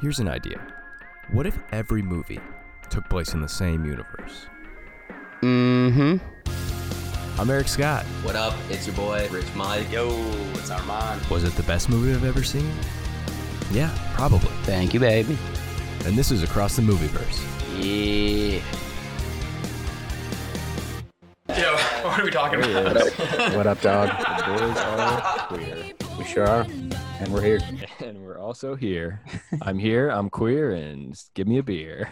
Here's an idea. What if every movie took place in the same universe? Mm-hmm. I'm Eric Scott. What up? It's your boy, Rich Mike. Yo, it's Armand. Was it the best movie I've ever seen? Yeah, probably. Thank you, baby. And this is Across the Movieverse. Yeah. Yo, what are we talking about? What up, dog? The boys are queer. We sure are. And we're here. And we're also here. I'm here, I'm queer, and give me a beer.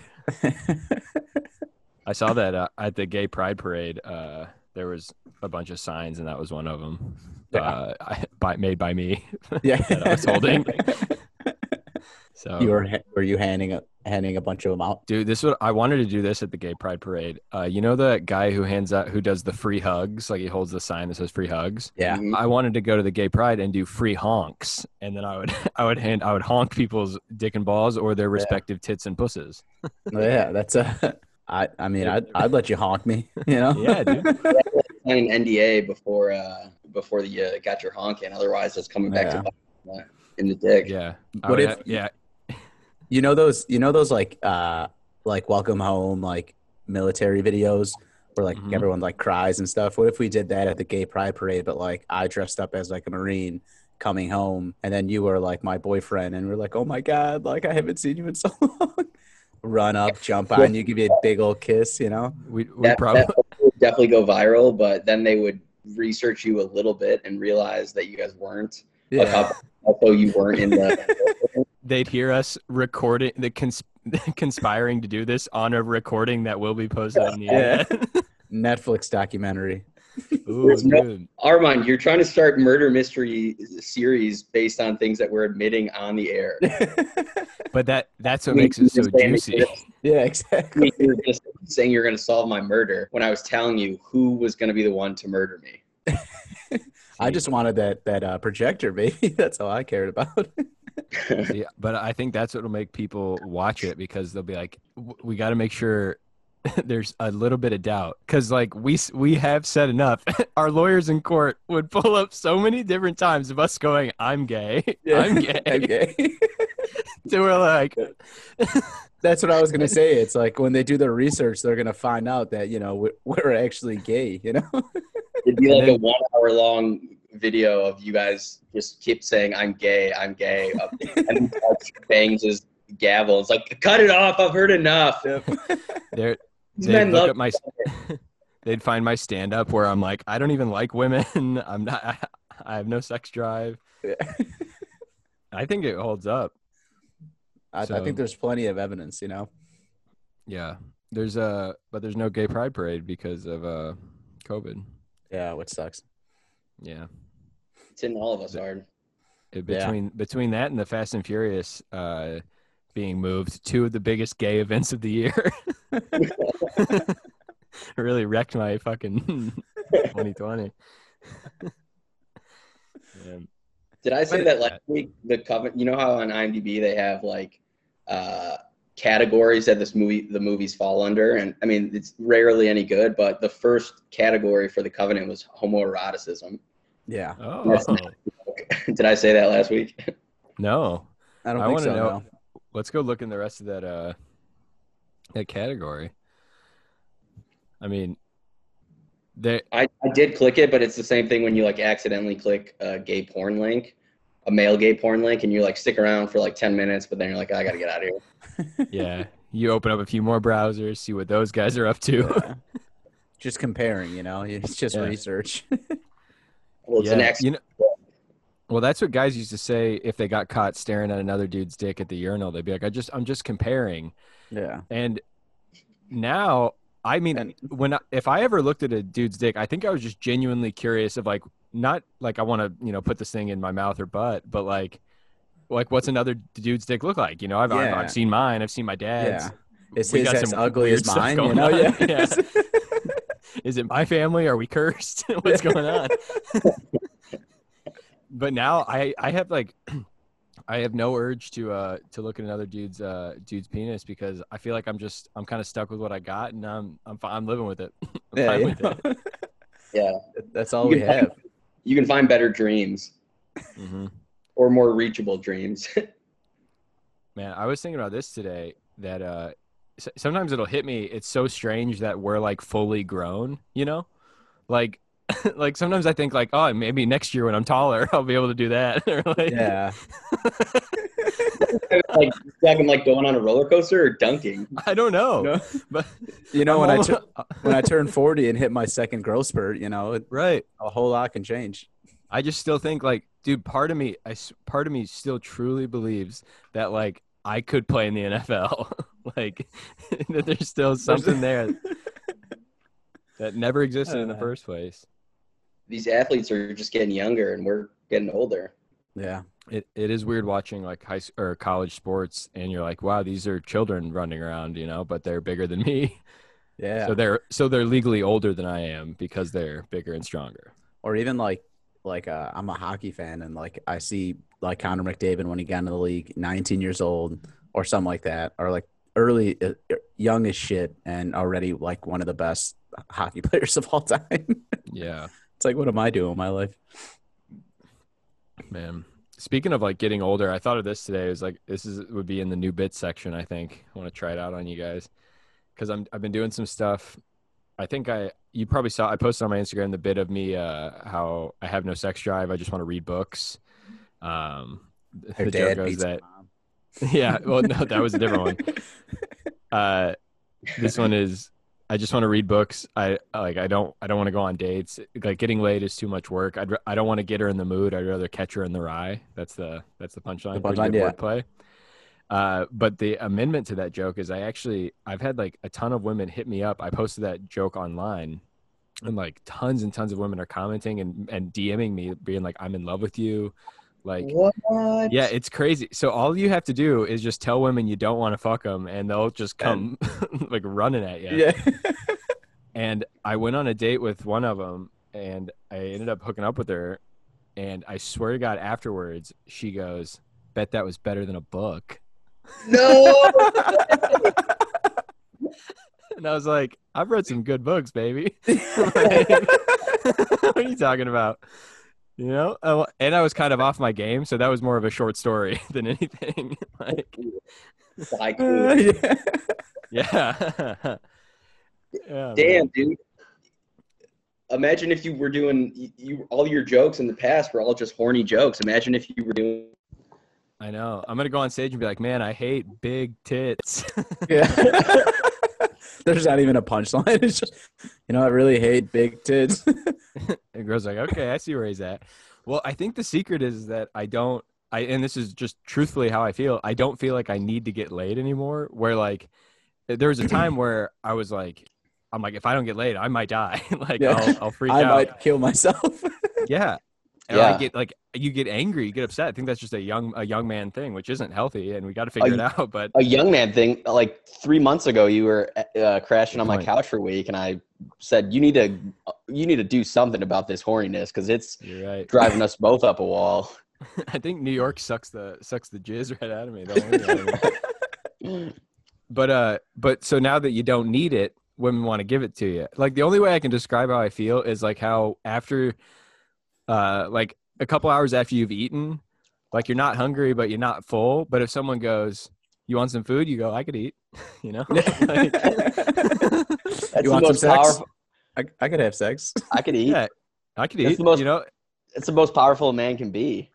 I saw that uh, at the gay pride parade. Uh, there was a bunch of signs, and that was one of them. Yeah. Uh, I, by, made by me Yeah. that I was holding. So you were were you handing a handing a bunch of them out? Dude, this what I wanted to do this at the gay pride parade. Uh, you know the guy who hands out who does the free hugs, like he holds the sign that says free hugs. Yeah. Mhm. I wanted to go to the gay pride and do free honks, and then I would I would hand I would honk people's dick and balls or their respective tits and pusses. Yeah, that's a. I I mean I'd I'd let you honk me. You know. Yeah, dude. Sign an NDA before uh before the uh, got your honk in. Otherwise, it's coming back Yeah. to bite you, in the dick. Yeah. I What if- have- yeah. You know those you know those like uh like welcome home like military videos where like Mhm. everyone like cries and stuff. What if we did that at the gay pride parade, but like I dressed up as like a marine coming home, and then you were like my boyfriend, and we're like, oh my god, like I haven't seen you in so long. Run up, jump on you, give you a big old kiss, you know. We we probably would definitely go viral, but then they would research you a little bit and realize that you guys weren't. Like Yeah. how, although you weren't in the. they'd hear us recording the cons- conspiring to do this on a recording that will be posted on the Yeah. Netflix documentary. Ooh, no- Armand, you're trying to start murder mystery series based on things that we're admitting on the air. But that that's what I mean, makes it so juicy. that- yeah, I exactly. mean, you were just saying you're going to solve my murder when I was telling you who was going to be the one to murder me. I just wanted that that uh, projector, baby. That's all I cared about. See, but I think that's what'll make people watch it because they'll be like, "W- we got to make sure there's a little bit of doubt because like we we have said enough. Our lawyers in court would pull up so many different times of us going, "I'm gay, I'm gay," okay. so we're like, That's what I was gonna say. It's like when they do their research, they're gonna find out that you know we're, we're actually gay. You know. It'd be And like a one hour long video of you guys just keep saying, I'm gay, I'm gay. and bangs his gavel. It's like, cut it off. I've heard enough. they're These they'd look love at my they'd find my stand up where I'm like, I don't even like women. I'm not. I, I have no sex drive. Yeah. I think it holds up. I, I think there's plenty of evidence. You know. Yeah. There's a but there's no gay pride parade because of uh COVID. Yeah, which sucks. Yeah. It's in all of us hard. It, Yeah. between between that and the Fast and Furious uh being moved, two of the biggest gay events of the year. really wrecked my fucking 2020. Did I say that last week? The covenant. You know how on IMDb they have like uh, categories that this movie, the movies fall under, and I mean it's rarely any good. But the first category for the covenant was homoeroticism. Yeah. Oh Did I say that last week? no. I don't I think wanna so. know- no. Let's go look in the rest of that uh that category. I mean there I, I did click it, but it's the same thing when you like accidentally click a gay porn link, a male gay porn link, and you like stick around for like ten minutes, but then you're like, I gotta get out of here. yeah, you open up a few more browsers, see what those guys are up to. Yeah. Just comparing, you know. It's just Yeah. research. Well, it's yeah, an ex- you know, well, that's what guys used to say if they got caught staring at another dude's dick at the urinal. They'd be like, "I just, I'm just comparing." yeah. And now, I mean, And- when I, if I ever looked at a dude's dick, I think I was just genuinely curious of like, not like I want to, you know, put this thing in my mouth or butt, but like, like what's another dude's dick look like? You know, I've, I've, I've seen mine, I've seen my dad's. Yeah. Is We his got as some ugly as mine? You know. on. Yeah. Yeah. Is it my family? Are we cursed? What's going on? But now I I have like I have no urge to uh to look at another dude's uh dude's penis because I feel like I'm just I'm kind of stuck with what I got and I'm I'm fi- I'm living with it. I'm Yeah, fine you with it. yeah. That's all You we can find- have. You can find better dreams Mhm. or more reachable dreams. Man, I was thinking about this today that uh sometimes it'll hit me it's so strange that we're like fully grown, you know? Like like sometimes I think like, oh, maybe next year when I'm taller, I'll be able to do that. or like, Yeah. like talking like going on a roller coaster or dunking. I don't know. No. But You know, I'm when I almo- tur- when I turn 40 and hit my second growth spurt, you know, it, right. a whole lot can change. I just still think like, dude, part of me, I s- part of me still truly believes that like I could play in the NFL. like that there's still something there that never existed in the Uh. first place. These athletes are just getting younger, and we're getting older. Yeah. It it is weird watching like high s- or college sports, and you're like, wow, these are children running around, you know, but they're bigger than me. Yeah. So they're so they're legally older than I am because they're bigger and stronger. or even like like uh, I'm a hockey fan and like I see like Connor McDavid when he got into the league, 19 years old or something like that, or like early uh, young as shit and already like one of the best hockey players of all time. Yeah, it's like what am I doing in my life? man. Speaking of like getting older, I thought of this today. It was like this is would be in the new bit section. I think I want to try it out on you guys because I'm I've been doing some stuff. I think I you probably saw I posted on my Instagram the bit of me uh how I have no sex drive. I just want to read books. Um, Her the dad joke goes that mom. yeah. Well, no, that was a different one. Uh, this one is I just want to read books. I like I don't I don't want to go on dates. Like getting laid is too much work. I'd, I don't want to get her in the mood. I'd rather catch her in the rye. That's the that's the punchline. The punchline, yeah. wordplay. Uh, but the amendment to that joke is I actually I've had like a ton of women hit me up. I posted that joke online, and like tons and tons of women are commenting and and DMing me, being like, "I'm in love with you." Like What? yeah, it's crazy. So all you have to do is just tell women you don't want to fuck them, and they'll just come like running at you. Yeah. And I went on a date with one of them, and I ended up hooking up with her. And I swear to God, afterwards, she goes, "Bet that was better than a book." No. And I was like, "I've read some good books, baby." Like, what are you talking about? You know, Oh, and I was kind of off my game, so that was more of a short story than anything. like, Like, uh, yeah. yeah. yeah man. damn, dude. Imagine if you were doing you, you all your jokes in the past were all just horny jokes. Imagine if you were doing I know. I'm gonna go on stage and be like, "Man, I hate big tits." Yeah. There's not even a punchline. It's just, you know, I really hate big tits. and girls like, "Okay, I see where he's at." Well, I think the secret is that I don't. I and this is just truthfully how I feel. I don't feel like I need to get laid anymore. Where like, there was a time where I was like, I'm like, if I don't get laid, I might die. like, Yeah. I'll, I'll freak I out. might kill myself. Yeah. And I Yeah. get like you get angry, you get upset. I think that's just a young a young man thing, which isn't healthy, and we got to figure it out. But a young man thing. Like three months ago, you were uh, crashing on my couch for a week, and I said you need to you need to do something about this horniness because it's right. driving us both up a wall. I think New York sucks the sucks the jizz right out of me. Don't worry about it. but uh, but so now that you don't need it, women want to give it to you. Like the only way I can describe how I feel is like how after, uh, like a couple hours after you've eaten, like you're not hungry but you're not full. But if someone goes, "You want some food?" You go, "I could eat," you know. Like- That's you want some sex? powerful. I, I could have sex. I could eat. yeah, I could That's eat. the most- You know, It's the most powerful a man can be.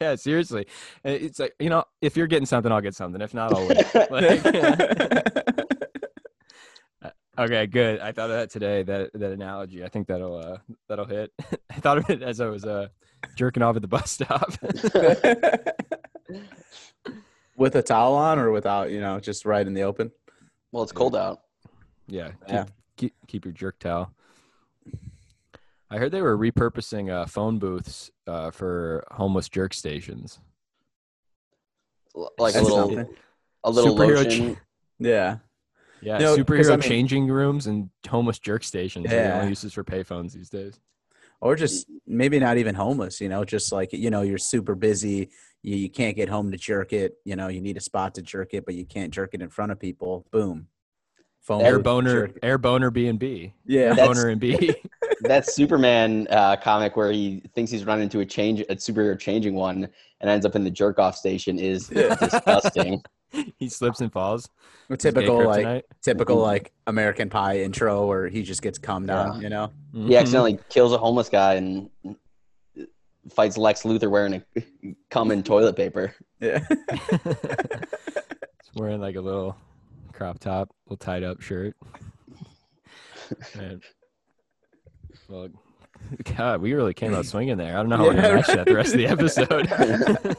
yeah, seriously. It's like you know, if you're getting something, I'll get something. If not, I'll wait. Like, Okay, good. I thought of that today. That that analogy. I think that'll uh that'll hit. I thought of it as I was uh jerking off at the bus stop. With a towel on or without, you know, just right in the open? Well, it's cold out. yeah, keep, Yeah. Keep, keep your jerk towel. I heard they were repurposing uh, phone booths uh, for homeless jerk stations. L- Like a little something. a little Superhero lotion. Yeah. Yeah, No, 'cause, superhero I mean- changing rooms and homeless jerk stations are the Yeah. only uses for payphones these days. Or just maybe not even homeless, you know, just like, you know, you're super busy. You, you can't get home to jerk it. You know, you need a spot to jerk it, but you can't jerk it in front of people. Boom. Phone Air boner, air boner B and B. Yeah. That's- Boner and B. that Superman uh, comic where he thinks he's running into a change a superhero changing one and ends up in the jerk off station is Yeah. disgusting. he slips and falls. A typical like kryptonite. typical like American Pie intro where he just gets cummed on, you know. Mhm. He accidentally kills a homeless guy and fights Lex Luthor wearing a common toilet paper. Yeah. He's wearing like a little crop top, little tied up shirt. And, well, God, we really came out swinging there. I don't know how we're gonna Yeah, match that the rest of the episode.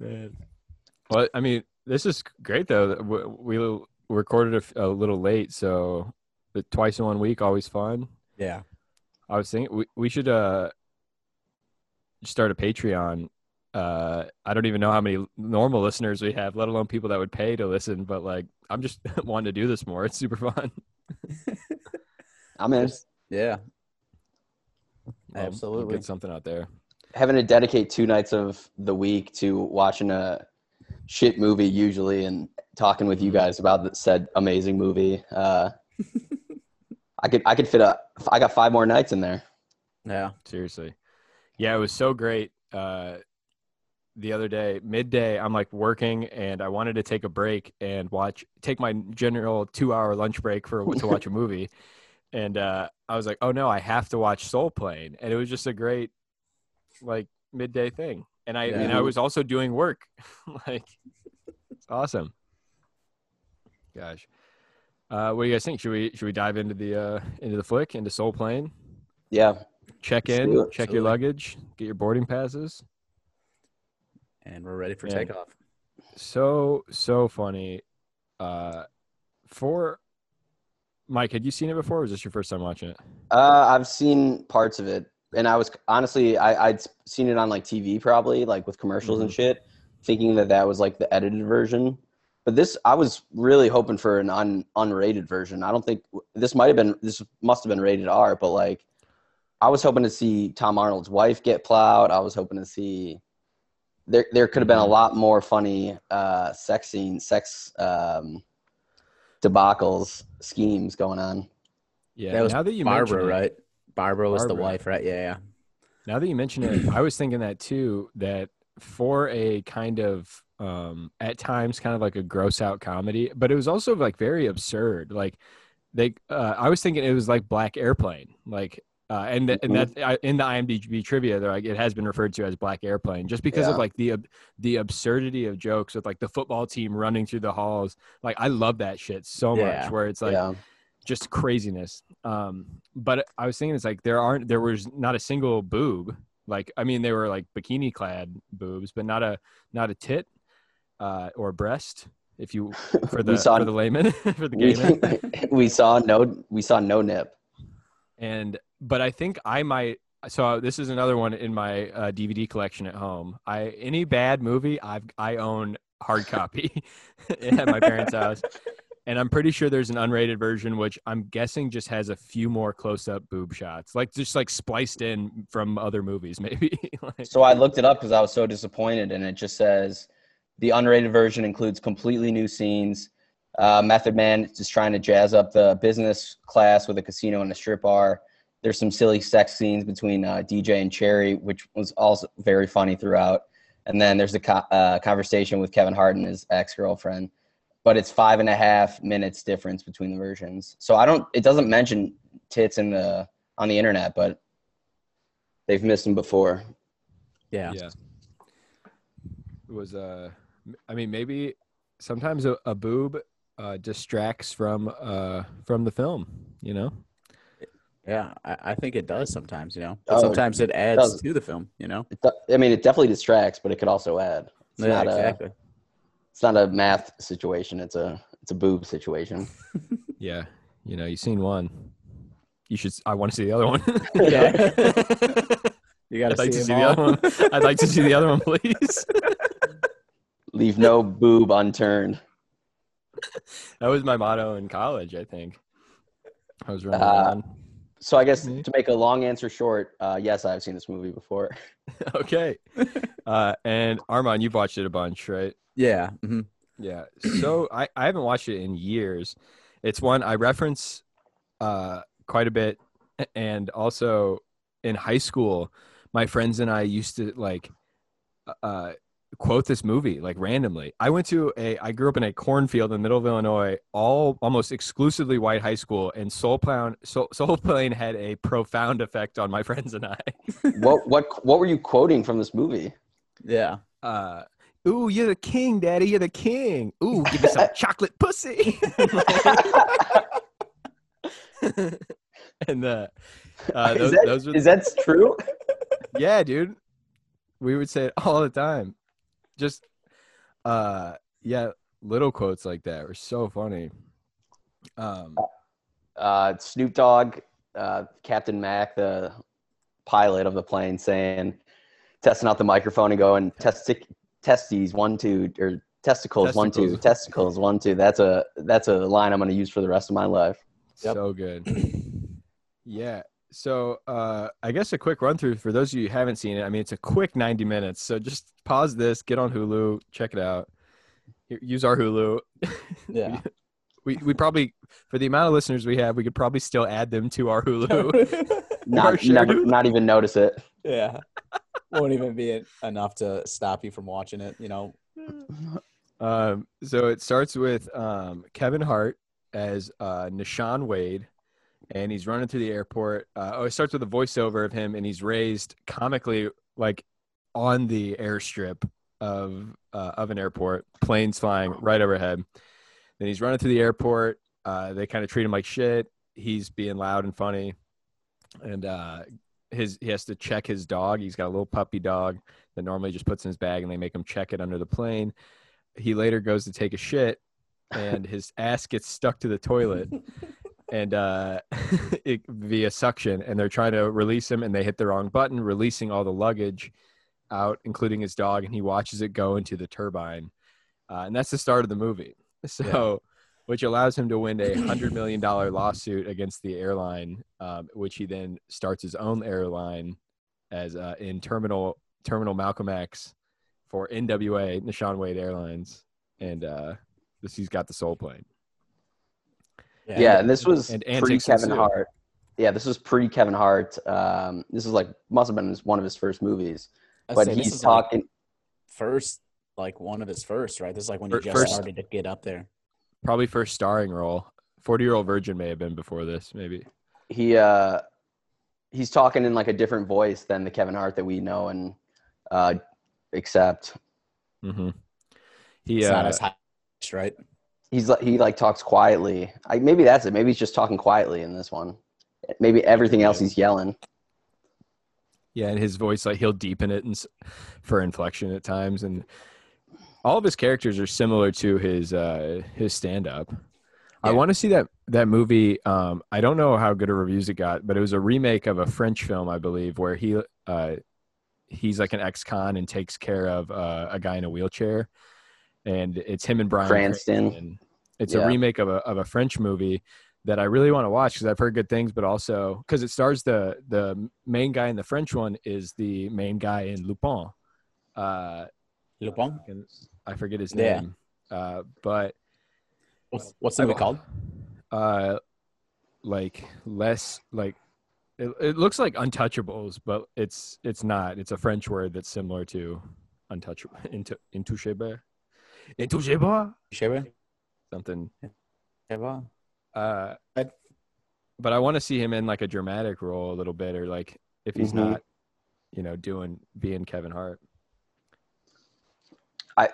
Man. Well, I mean, this is great though. We, we recorded a little late, so the twice in one week always fun. yeah. I was thinking we, we should uh start a Patreon. Uh, I don't even know how many normal listeners we have, let alone people that would pay to listen. But like, I'm just wanting to do this more. It's super fun. I'm in. Yeah. Well, we'll Absolutely. get something out there. Having to dedicate two nights of the week to watching a shit movie usually and talking with you guys about the said amazing movie. Uh, I could I could fit a I got five more nights in there. Yeah. Seriously. Yeah, it was so great. Uh, the other day, midday, I'm like working and I wanted to take a break and watch, take my general two hour lunch break for what to watch a movie. And uh, I was like, oh no, I have to watch Soul Plane. And it was just a great, like, midday thing. And I, and I was also doing work. like, it's awesome. Gosh. Uh, what do you guys think? Should we should we dive into the uh, into the flick into Soul Plane? Yeah. check Let's in, do it. check your luggage, get your boarding passes. And we're ready for Yeah. takeoff. So so funny. Uh, for Mike, had you seen it before? Or was this your first time watching it? Uh, I've seen parts of it, and I was honestly I, I'd seen it on like TV probably like with commercials and shit, thinking that that was like the edited version. But this, I was really hoping for an un, unrated version. I don't think this might have been this must have been rated R, but like I was hoping to see Tom Arnold's wife get plowed. I was hoping to see there there could have been a lot more funny uh, sex scenes, sex um, debacles, schemes going on. Yeah. that was now that you Barbara, mention it, right? Barbara was the wife, right? Yeah, yeah. Now that you mention it, I was thinking that too. That for a kind of um, at times kind of like a gross out comedy, but it was also like very absurd. Like they, uh, I was thinking it was like Black Airplane, like. Uh, and th- and that I in the IMDb trivia, they're like it has been referred to as Black Airplane, just because of like the ab- the absurdity of jokes with like the football team running through the halls. Like I love that shit so Yeah. much, where it's like yeah. Just craziness. Um, but I was thinking it's like there aren't there was not a single boob. Like I mean, they were like bikini clad boobs, but not a not a tit uh, or breast. If you for the saw for the layman for the gay man. we, we saw no we saw no nip. And but I think I might. So this is another one in my uh, DVD collection at home. I any bad movie I've I own hard copy at my parents' house. And I'm pretty sure there's an unrated version, which I'm guessing just has a few more close-up boob shots, like just like spliced in from other movies, maybe. like, So I looked it up because I was so disappointed, and it just says the unrated version includes completely new scenes. Uh, Method Man is just trying to jazz up the business class with a casino and a strip bar. There's some silly sex scenes between uh, DJ and Cherry, which was also very funny throughout. And then there's a co- uh, conversation with Kevin Hart and his ex girlfriend. But it's five and a half minutes difference between the versions. So I don't. It doesn't mention tits in the on the internet, but they've missed them before. Yeah. yeah. It was uh, m- I mean, maybe sometimes a, a boob uh, distracts from uh from the film, you know. Yeah, I, I think it does sometimes, you know. Oh, sometimes it adds does. to the film, you know. It do- I mean, it definitely distracts, but it could also add. It's yeah, not exactly. a it's not a math situation. It's a it's a boob situation. Yeah, you know, you've seen one. You should. I want to see the other one. Yeah. You got I'd like to them see the other one. I'd like to see the other one, please. Leave no boob unturned. That was my motto in college. I think I was running Uh, around. So I guess Me? to make a long answer short, uh, yes, I've seen this movie before. Okay. Uh, and Armand, you've watched it a bunch, right? Yeah. hmm Yeah. So I, I haven't watched it in years. It's one I reference uh, quite a bit. And also in high school, my friends and I used to like uh, quote this movie like randomly. I went to a I grew up in a cornfield in the middle of Illinois, all almost exclusively white high school, and Soul Plane Soul, Soul Plane had a profound effect on my friends and I. what what what were you quoting from this movie? Yeah. Uh Ooh, you're the king, daddy. You're the king. Ooh, give me some chocolate pussy. and uh, uh, those, is, that, those were, is that true? yeah, dude. We would say it all the time. Just, uh, yeah, little quotes like that were so funny. Um, Uh, Snoop Dogg, uh, Captain Mac, the pilot of the plane, saying, testing out the microphone and going, testic, testes one two or testicles, one two Testicles. testicles one two. That's a that's a line I'm going to use for the rest of my life. Yep. So good. yeah. So uh, I guess a quick run through for those of you who haven't seen it. I mean, it's a quick 90 minutes. So just pause this, get on Hulu, check it out. Use our Hulu. Yeah. We we probably for the amount of listeners we have, we could probably still add them to our Hulu. Not shared never, Hulu. not even notice it. yeah. Won't even be enough to stop you from watching it, you know. Um, so it starts with um, Kevin Hart as uh, Nashawn Wade, and he's running through the airport. Uh, oh, it starts with a voiceover of him, and he's raised comically like on the airstrip of uh, of an airport, planes flying right overhead. Then he's running through the airport. Uh, they kind of treat him like shit. He's being loud and funny, and uh, his he has to check his dog. He's got a little puppy dog that normally just puts in his bag, and they make him check it under the plane. He later goes to take a shit, and his ass gets stuck to the toilet, and uh, it, via suction, and they're trying to release him, and they hit the wrong button, releasing all the luggage out, including his dog, and he watches it go into the turbine, uh, and that's the start of the movie. So, which allows him to win a hundred million dollar lawsuit against the airline, um, which he then starts his own airline as uh, in Terminal Terminal Malcolm X for NWA Nashawn Wade Airlines, and uh, this he's got the Soul Plane. Yeah, and this was and pre Kevin. Hart. Yeah, this was pre Kevin Hart. Um, this is like must have been one of his first movies. I'd But say this he's is like talking. first, like one of his first, right? This is like when he Fir- just first- started to get up there. Probably first starring role. Forty year old virgin may have been before this, maybe. he uh he's talking in like a different voice than the Kevin Hart that we know and uh accept. Mm-hmm. He It's not uh, as high, right? He's like he like talks quietly. I, maybe that's it. Maybe he's just talking quietly in this one. Maybe everything else he's yelling. Yeah, and his voice, like he'll deepen it and for inflection at times, and all of his characters are similar to his uh, his stand up. I want to see that that movie. Um, I don't know how good of reviews it got, but it was a remake of a French film, I believe, where he uh, he's like an ex-con and takes care of uh, a guy in a wheelchair, and it's him and Bryan Cranston. Cranston. It's Yeah. a remake of a of a French movie that I really want to watch because I've heard good things, but also because it stars the the main guy in the French one is the main guy in Lupin. Uh, Lupin? I forget his Yeah. name, uh, but What's, what's the movie called? uh, like less like it, it looks like Untouchables, but it's it's not. It's a French word that's similar to untouchable, into intouchable, intouchable? Something. Sheba? Uh, I'd- but I want to see him in like a dramatic role a little bit, or like if he's Mhm. not, you know, doing being Kevin Hart. I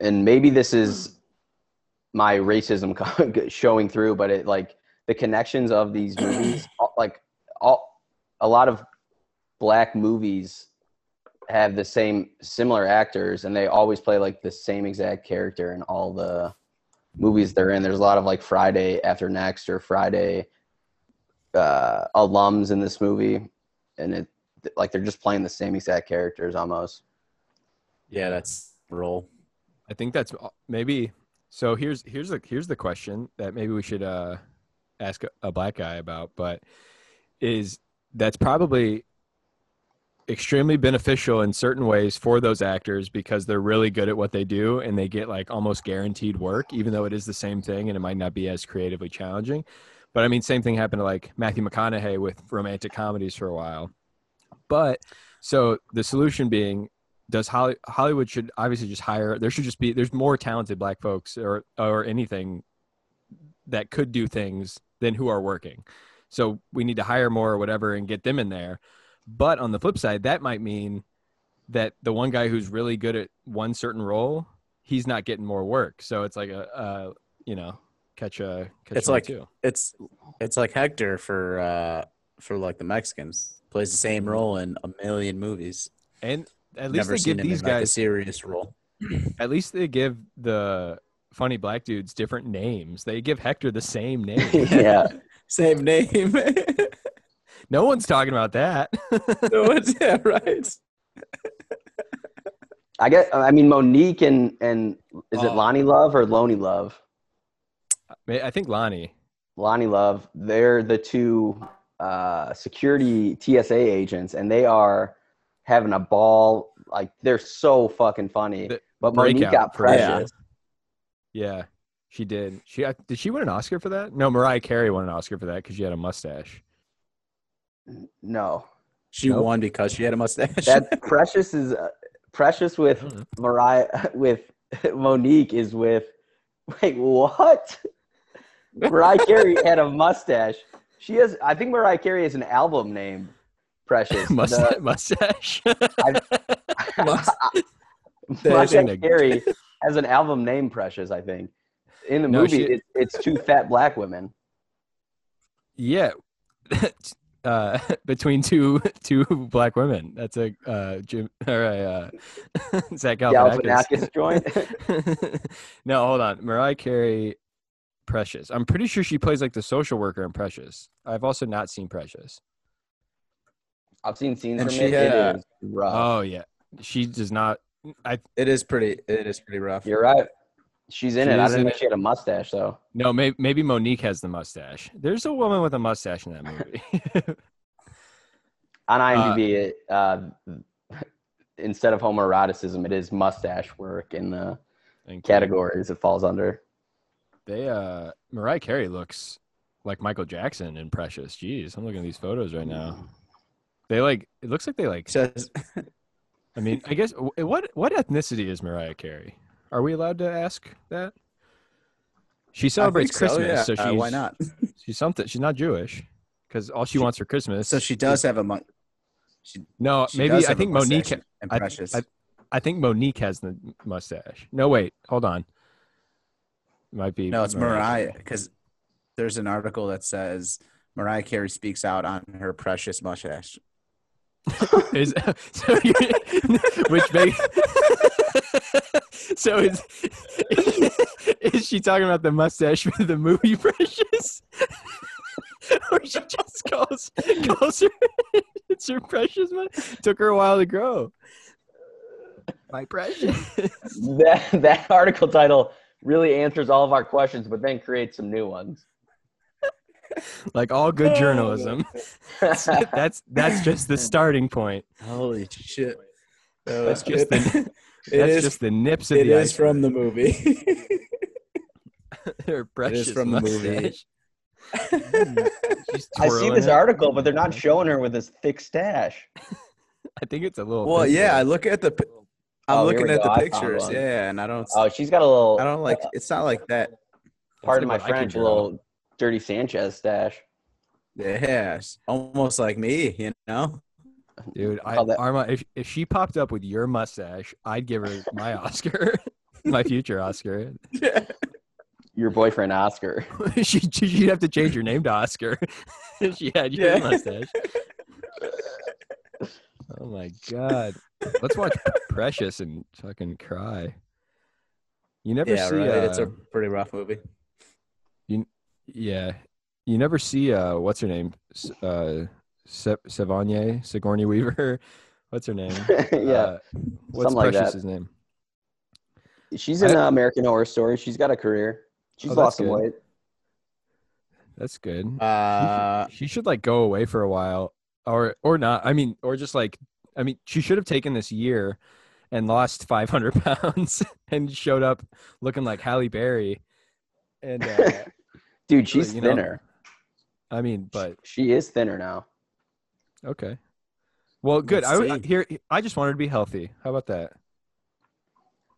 and maybe this is my racism showing through but it like the connections of these movies like all a lot of black movies have the same similar actors and they always play like the same exact character in all the movies they're in there's a lot of like friday after next or friday uh alums in this movie and it like they're just playing the same exact characters almost Yeah, that's role. I think that's maybe. So here's here's the here's the question that maybe we should uh, ask a, a black guy about, but is that's probably extremely beneficial in certain ways for those actors because they're really good at what they do and they get like almost guaranteed work, even though it is the same thing and it might not be as creatively challenging. But I mean, same thing happened to like Matthew McConaughey with romantic comedies for a while. But so the solution being does Holly, Hollywood should obviously just hire. There should just be there's more talented black folks or or anything that could do things than who are working. So we need to hire more or whatever and get them in there. But on the flip side, that might mean that the one guy who's really good at one certain role, he's not getting more work. So it's like a, uh, you know, catch a catch It's 22. like- It's it's like Hector for uh for like the Mexicans plays the same role in a million movies. and at least Never they give these in like a serious role. at least they give the funny black dudes different names. They give Hector the same name. yeah. Same name. no one's talking about that. no, it's, yeah, right. I get. I mean, Mo'Nique and and is it Oh. Loni Love or Loney Love? I think Loni. Loni Love. They're the two uh, security TSA agents, and they are having a ball. Like they're so fucking funny. The but Mo'Nique breakout got precious. Yeah, she did. She uh, did she win an Oscar for that? No, Mariah Carey won an Oscar for that because she had a mustache. No, She Nope. won because she had a mustache. that Precious is uh, Precious with I don't know. Mariah with Mo'Nique is with. Wait, what? Mariah Carey had a mustache. She has. I think Mariah Carey has an album name. Precious. Mustache. The- mustache. Must- Mariah Carey has an album named Precious. I think. In the No, movie, she- it, it's two fat black women. yeah. Uh, between two two black women. That's a uh, Jim or a uh, Zach Galifianakis. Galifianakis joint. no, hold on. Mariah Carey, Precious. I'm pretty sure she plays like the social worker in Precious. I've also not seen Precious. I've seen scenes And from she it. had it a- is rough. Oh yeah, she does not. I it is pretty. It is pretty rough. You're right. She's in She it. I is didn't know it. she had a mustache though. no. Maybe maybe Mo'Nique has the mustache. There's a woman with a mustache in that movie. On IMDb, it, uh, instead of homoeroticism, it is mustache work in the Thank you. categories it falls under. They uh Mariah Carey looks like Michael Jackson in Precious. Jeez, I'm looking at these photos right now. They like it looks like they like Says I mean, I guess what what ethnicity is Mariah Carey? Are we allowed to ask that? She celebrates so, Christmas, yeah. so, Uh, why not? She's something. She's not Jewish because all she, She- wants for Christmas. So she does have a she, no, she maybe I think Mo'Nique. and I- Precious. I- I think Mo'Nique has the mustache. No, wait, hold on. Might be. no, it's Mariah because there's an article that says Mariah Carey speaks out on her precious mustache. is so which makes so is is she talking about the mustache for the movie Precious, or she just calls calls her it's her precious one? Took her a while to grow. My precious. That that article title really answers all of our questions, but then creates some new ones. like all good oh, journalism. that's that's just the starting point. Holy shit! That's just the it that's is. just the nips of it the is iceberg. from the movie. her precious it is from the movie. mustache. Mm, She's I see this it. article, but they're not showing her with this thick stash. I think it's a little. well, thick yeah, I look at the. I'm Oh, looking at go. the I pictures, yeah, and I don't. Oh, she's got a little. I don't like. It's not like that. Pardon my like what I can French, a little dirty Sanchez stash. Yeah, it's almost like me, you know. Dude, I, that- Arma, if, if she popped up with your mustache, I'd give her my Oscar, my future Oscar. Your boyfriend Oscar. she, she'd have to change her name to Oscar if she had your Yeah. mustache. Oh my God. Let's watch Precious and fucking cry. You never yeah, see, right. uh, it's a pretty rough movie. You, yeah, you never see, uh, what's her name? Uh, Se- Sevigny, Sigourney Weaver. What's her name? yeah, Uh, what's something like that. Name? she's in I- uh, American Horror Story. She's got a career. She's Oh, lost some good. weight. That's good. Uh, she should like go away for a while or or not i mean or just like i mean she should have taken this year and lost 500 pounds and showed up looking like halle berry and uh, Dude, she's you know, thinner. i mean but she is thinner now. Okay Well, good. Let's I would see. here. I just wanted to be healthy. How about that?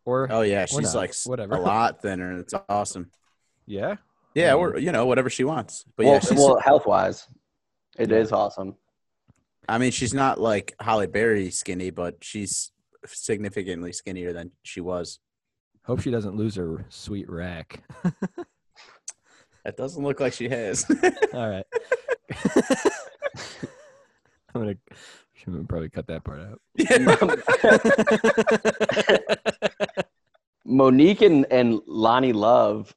Or Oh yeah, she's not, like whatever. a lot thinner. It's awesome. yeah, Yeah, Mm. or you know whatever she wants. But well, yeah, well, health wise, it is Yeah. awesome. I mean, she's not like Halle Berry skinny, but she's significantly skinnier than she was. hope she doesn't lose her sweet rack. That doesn't look like she has. All right. I'm gonna should probably cut that part out. Mo'Nique and, and Loni Love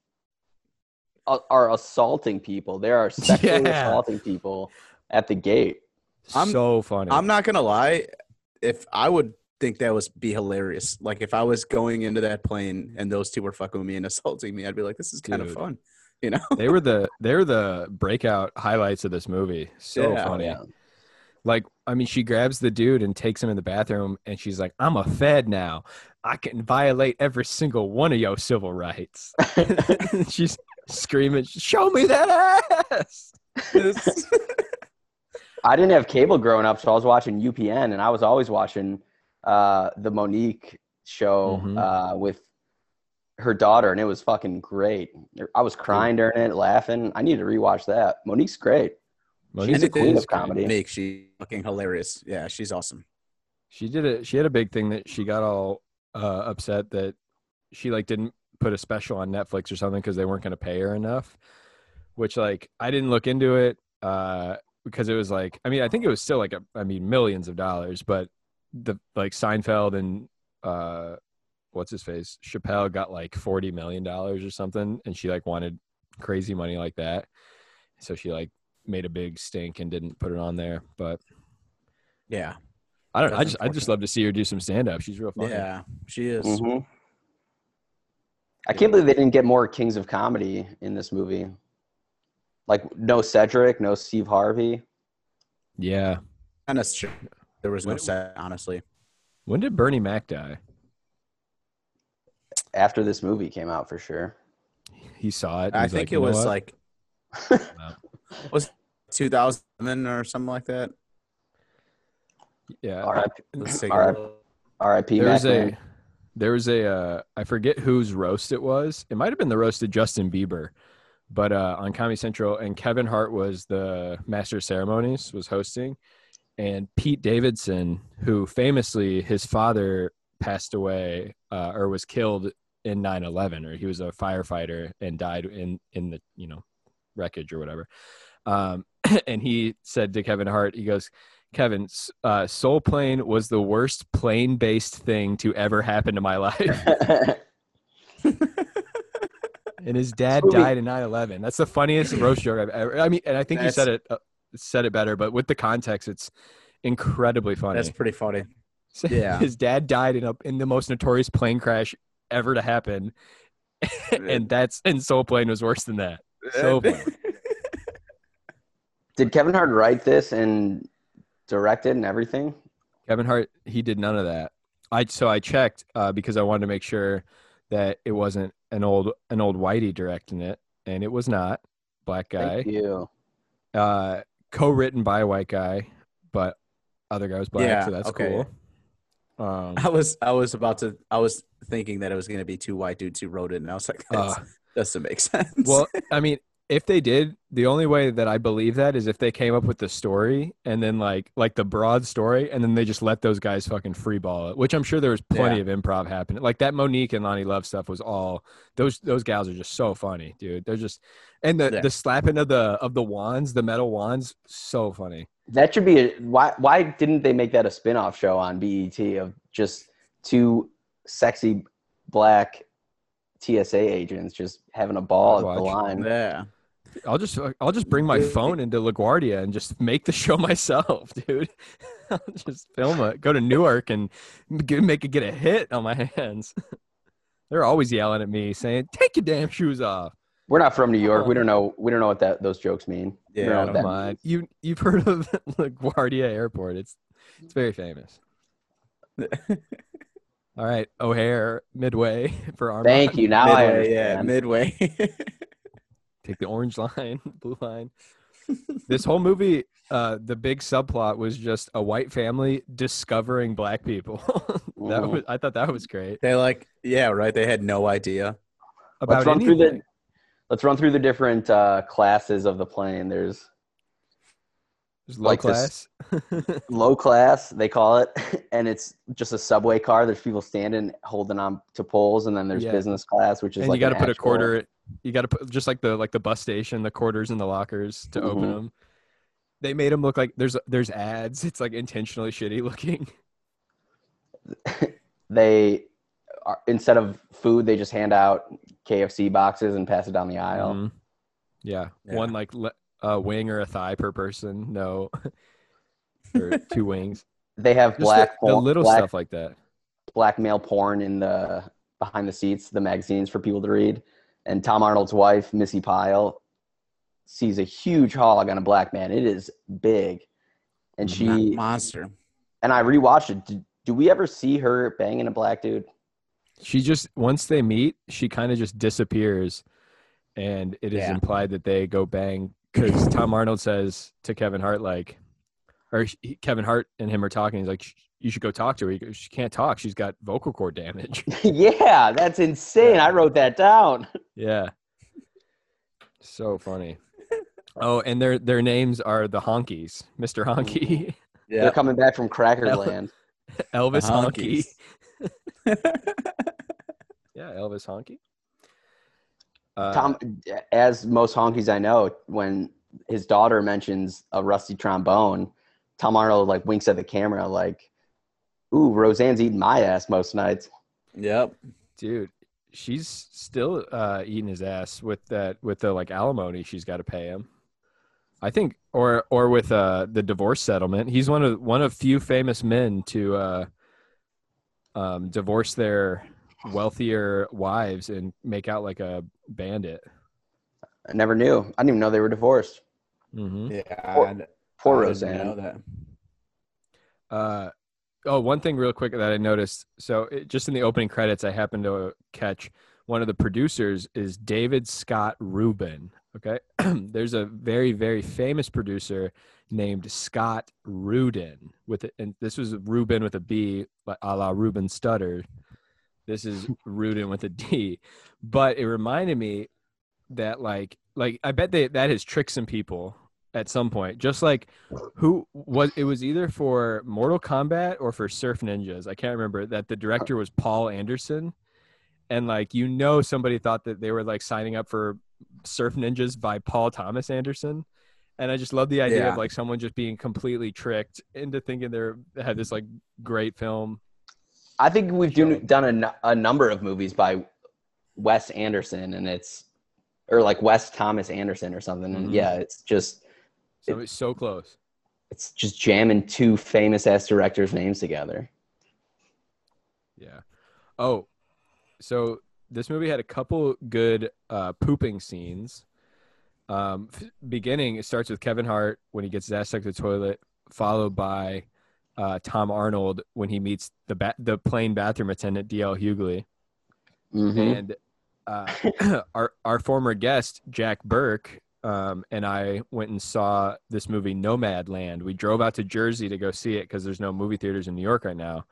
are, are assaulting people. They are sexually Yeah. assaulting people at the gate. I'm- so funny. I'm not gonna lie. If I would think that was be hilarious, like if I was going into that plane and those two were fucking with me and assaulting me, I'd be like, "This is kind of fun," you know? they were the they were the breakout highlights of this movie. So Yeah. funny. Yeah. Like, I mean, she grabs the dude and takes him in the bathroom, and she's like, "I'm a Fed now. I can violate every single one of your civil rights." she's screaming, "Show me that ass!" I didn't have cable growing up, so I was watching UPN, and I was always watching uh, the Mo'Nique show Mhm. uh, with her daughter, and it was fucking great. I was crying during it, laughing. I need to rewatch that. Mo'Nique's great. Mo'Nique's a queen of comedy. Make she fucking hilarious. Yeah, she's awesome. She did it. She had a big thing that she got all uh, upset that she like didn't put a special on Netflix or something because they weren't going to pay her enough. Which like I didn't look into it uh, because it was like I mean I think it was still like a, I mean millions of dollars, but the like Seinfeld and uh, what's his face Chappelle got like forty million dollars or something, and she like wanted crazy money like that, so she like made a big stink and didn't put it on there. But Yeah, I don't know. I just I just love to see her do some stand up. She's real funny. yeah, she is. Mhm. I can't believe they didn't get more Kings of Comedy in this movie. Like no Cedric, no Steve Harvey. Yeah. And that's true. There was no When- set, honestly. When did Bernie Mac die? After this movie came out, for sure. He saw it. I think like, it was what?" like was 2007 or something like that. yeah. R.I.P. Let's take a R.I.P. look. R.I.P. There was a there was a uh, I forget whose roast it was. It might have been the roast of Justin Bieber, but uh, on Comedy Central, and Kevin Hart was the master of ceremonies, was hosting, and Pete Davidson, who famously his father passed away uh, or was killed in 9/11, or he was a firefighter and died in in the you know wreckage or whatever. Um, and he said to Kevin Hart, he goes, Kevin, uh, Soul Plane was the worst plane based thing to ever happen to my life. and his dad Movie- died in 9 11. That's the funniest roast joke I've ever. I mean, and I think you said it, uh, said it better, but with the context, it's incredibly funny. That's pretty funny. yeah. his dad died in a in the most notorious plane crash ever to happen, and that's and Soul Plane was worse than that. So funny. Did Kevin Hart write this and direct it and everything? Kevin Hart, he did none of that. I so I checked uh, because I wanted to make sure that it wasn't an old an old whitey directing it, and it was not. Black guy, Thank you. uh, co-written by a white guy, but other guy was black, Yeah, so that's okay. cool. Um, I was I was about to I was thinking that it was gonna be two white dudes who wrote it, and I was like, uh, doesn't make sense. well, I mean, if they did, the only way that I believe that is if they came up with the story and then like like the broad story, and then they just let those guys fucking freeball it. Which I'm sure there was plenty Yeah. of improv happening. Like that Mo'Nique and Loni Love stuff was all those those gals are just so funny, dude. They're just and the Yeah. the slapping of the of the wands, the metal wands, so funny. That should be a why. Why didn't they make that a spin-off show on BET of just two sexy black TSA agents just having a ball at the line? yeah, I'll just I'll just bring my phone into LaGuardia and just make the show myself, dude. I'll just film it. Go to Newark and make it get a hit on my hands. They're always yelling at me saying, "Take your damn shoes off." We're not from New York. We don't um, know. We don't know what that those jokes mean. We don't Yeah, know I what Come that you you've heard of LaGuardia Airport? It's it's very famous. All right, O'Hare Midway for Armand. Thank you. Now I midway, yeah, midway. Take the orange line, blue line. this whole movie, uh, the big subplot was just a white family discovering black people. that was I thought that was great. They like, yeah, right. They had no idea. About let's run through the let's run through the different uh, classes of the plane. There's There's low like class. this- low class, they call it, and it's just a subway car. There's people standing holding on to poles, and then there's Yeah. business class, which is and like you got to put a actual- quarter. You got to put just like the like the bus station, the quarters in the lockers to open Mhm. them. They made them look like there's there's ads. It's like intentionally shitty looking. They are, instead of food, they just hand out KFC boxes and pass it down the aisle. Mhm. Yeah. Yeah. one like le- a wing or a thigh per person. No, or two wings. They have Just black the, the little black, stuff like that. black male porn in the behind the seats, the magazines for people to read. And Tom Arnold's wife, Missi Pyle, sees a huge hog on a black man. It is big, and Mo- she monster. and I rewatched it. Do, do we ever see her banging a black dude? She just once they meet, she kind of just disappears, and it is Yeah. implied that they go bang because Tom Arnold says to Kevin Hart like, or he, Kevin Hart and him are talking. He's like, "You should go talk to her." He goes, she can't talk. She's got vocal cord damage. yeah, that's insane. I wrote that down. yeah, so funny. Oh, and their their names are the Honkies, Mister Honky, Yeah. They're coming back from Crackerland. Elvis Honky. Yeah, Elvis Honky. Uh, Tom, as most honkies I know, when his daughter mentions a rusty trombone, Tom Arnold like winks at the camera like, "Ooh, Roseanne's eating my ass most nights." Yep. dude she's still uh eating his ass with that with the like alimony she's got to pay him i think or or with uh the divorce settlement he's one of one of few famous men to uh um divorce their wealthier wives and make out like a bandit I never knew. I didn't even know they were divorced. mm-hmm. Yeah. Poor- I- Poor I Roseanne. know that. Uh, oh, one thing real quick that I noticed. So it, just in the opening credits, I happened to catch one of the producers is David Scott Rubin. Okay, there's a very very famous producer named Scott Rudin with it, and this was Rubin with a B, like a la Ruben Studdard. This is Rudin with a D, but it reminded me that like like I bet they that has tricked some people at some point. Just like who was it was either for Mortal Kombat or for Surf Ninjas. I can't remember that the director was Paul Anderson. And like you know somebody thought that they were like signing up for Surf Ninjas by Paul Thomas Anderson. And I just love the idea Yeah. of like someone just being completely tricked into thinking they're they had this like great film. I think we've do, done a, a number of movies by Wes Anderson, and it's or like Wes Thomas Anderson or something. And Mhm. yeah, it's just So it's so close. it's just jamming two famous ass directors' names together. Yeah. Oh, so this movie had a couple good uh, pooping scenes. Um, beginning, it starts with Kevin Hart when he gets his ass stuck to the toilet, followed by uh, Tom Arnold when he meets the ba- the plane bathroom attendant DL Hughley, Mhm. and uh, our our former guest Jack Burke um, and I went and saw this movie Nomadland. We drove out to Jersey to go see it because there's no movie theaters in New York right now.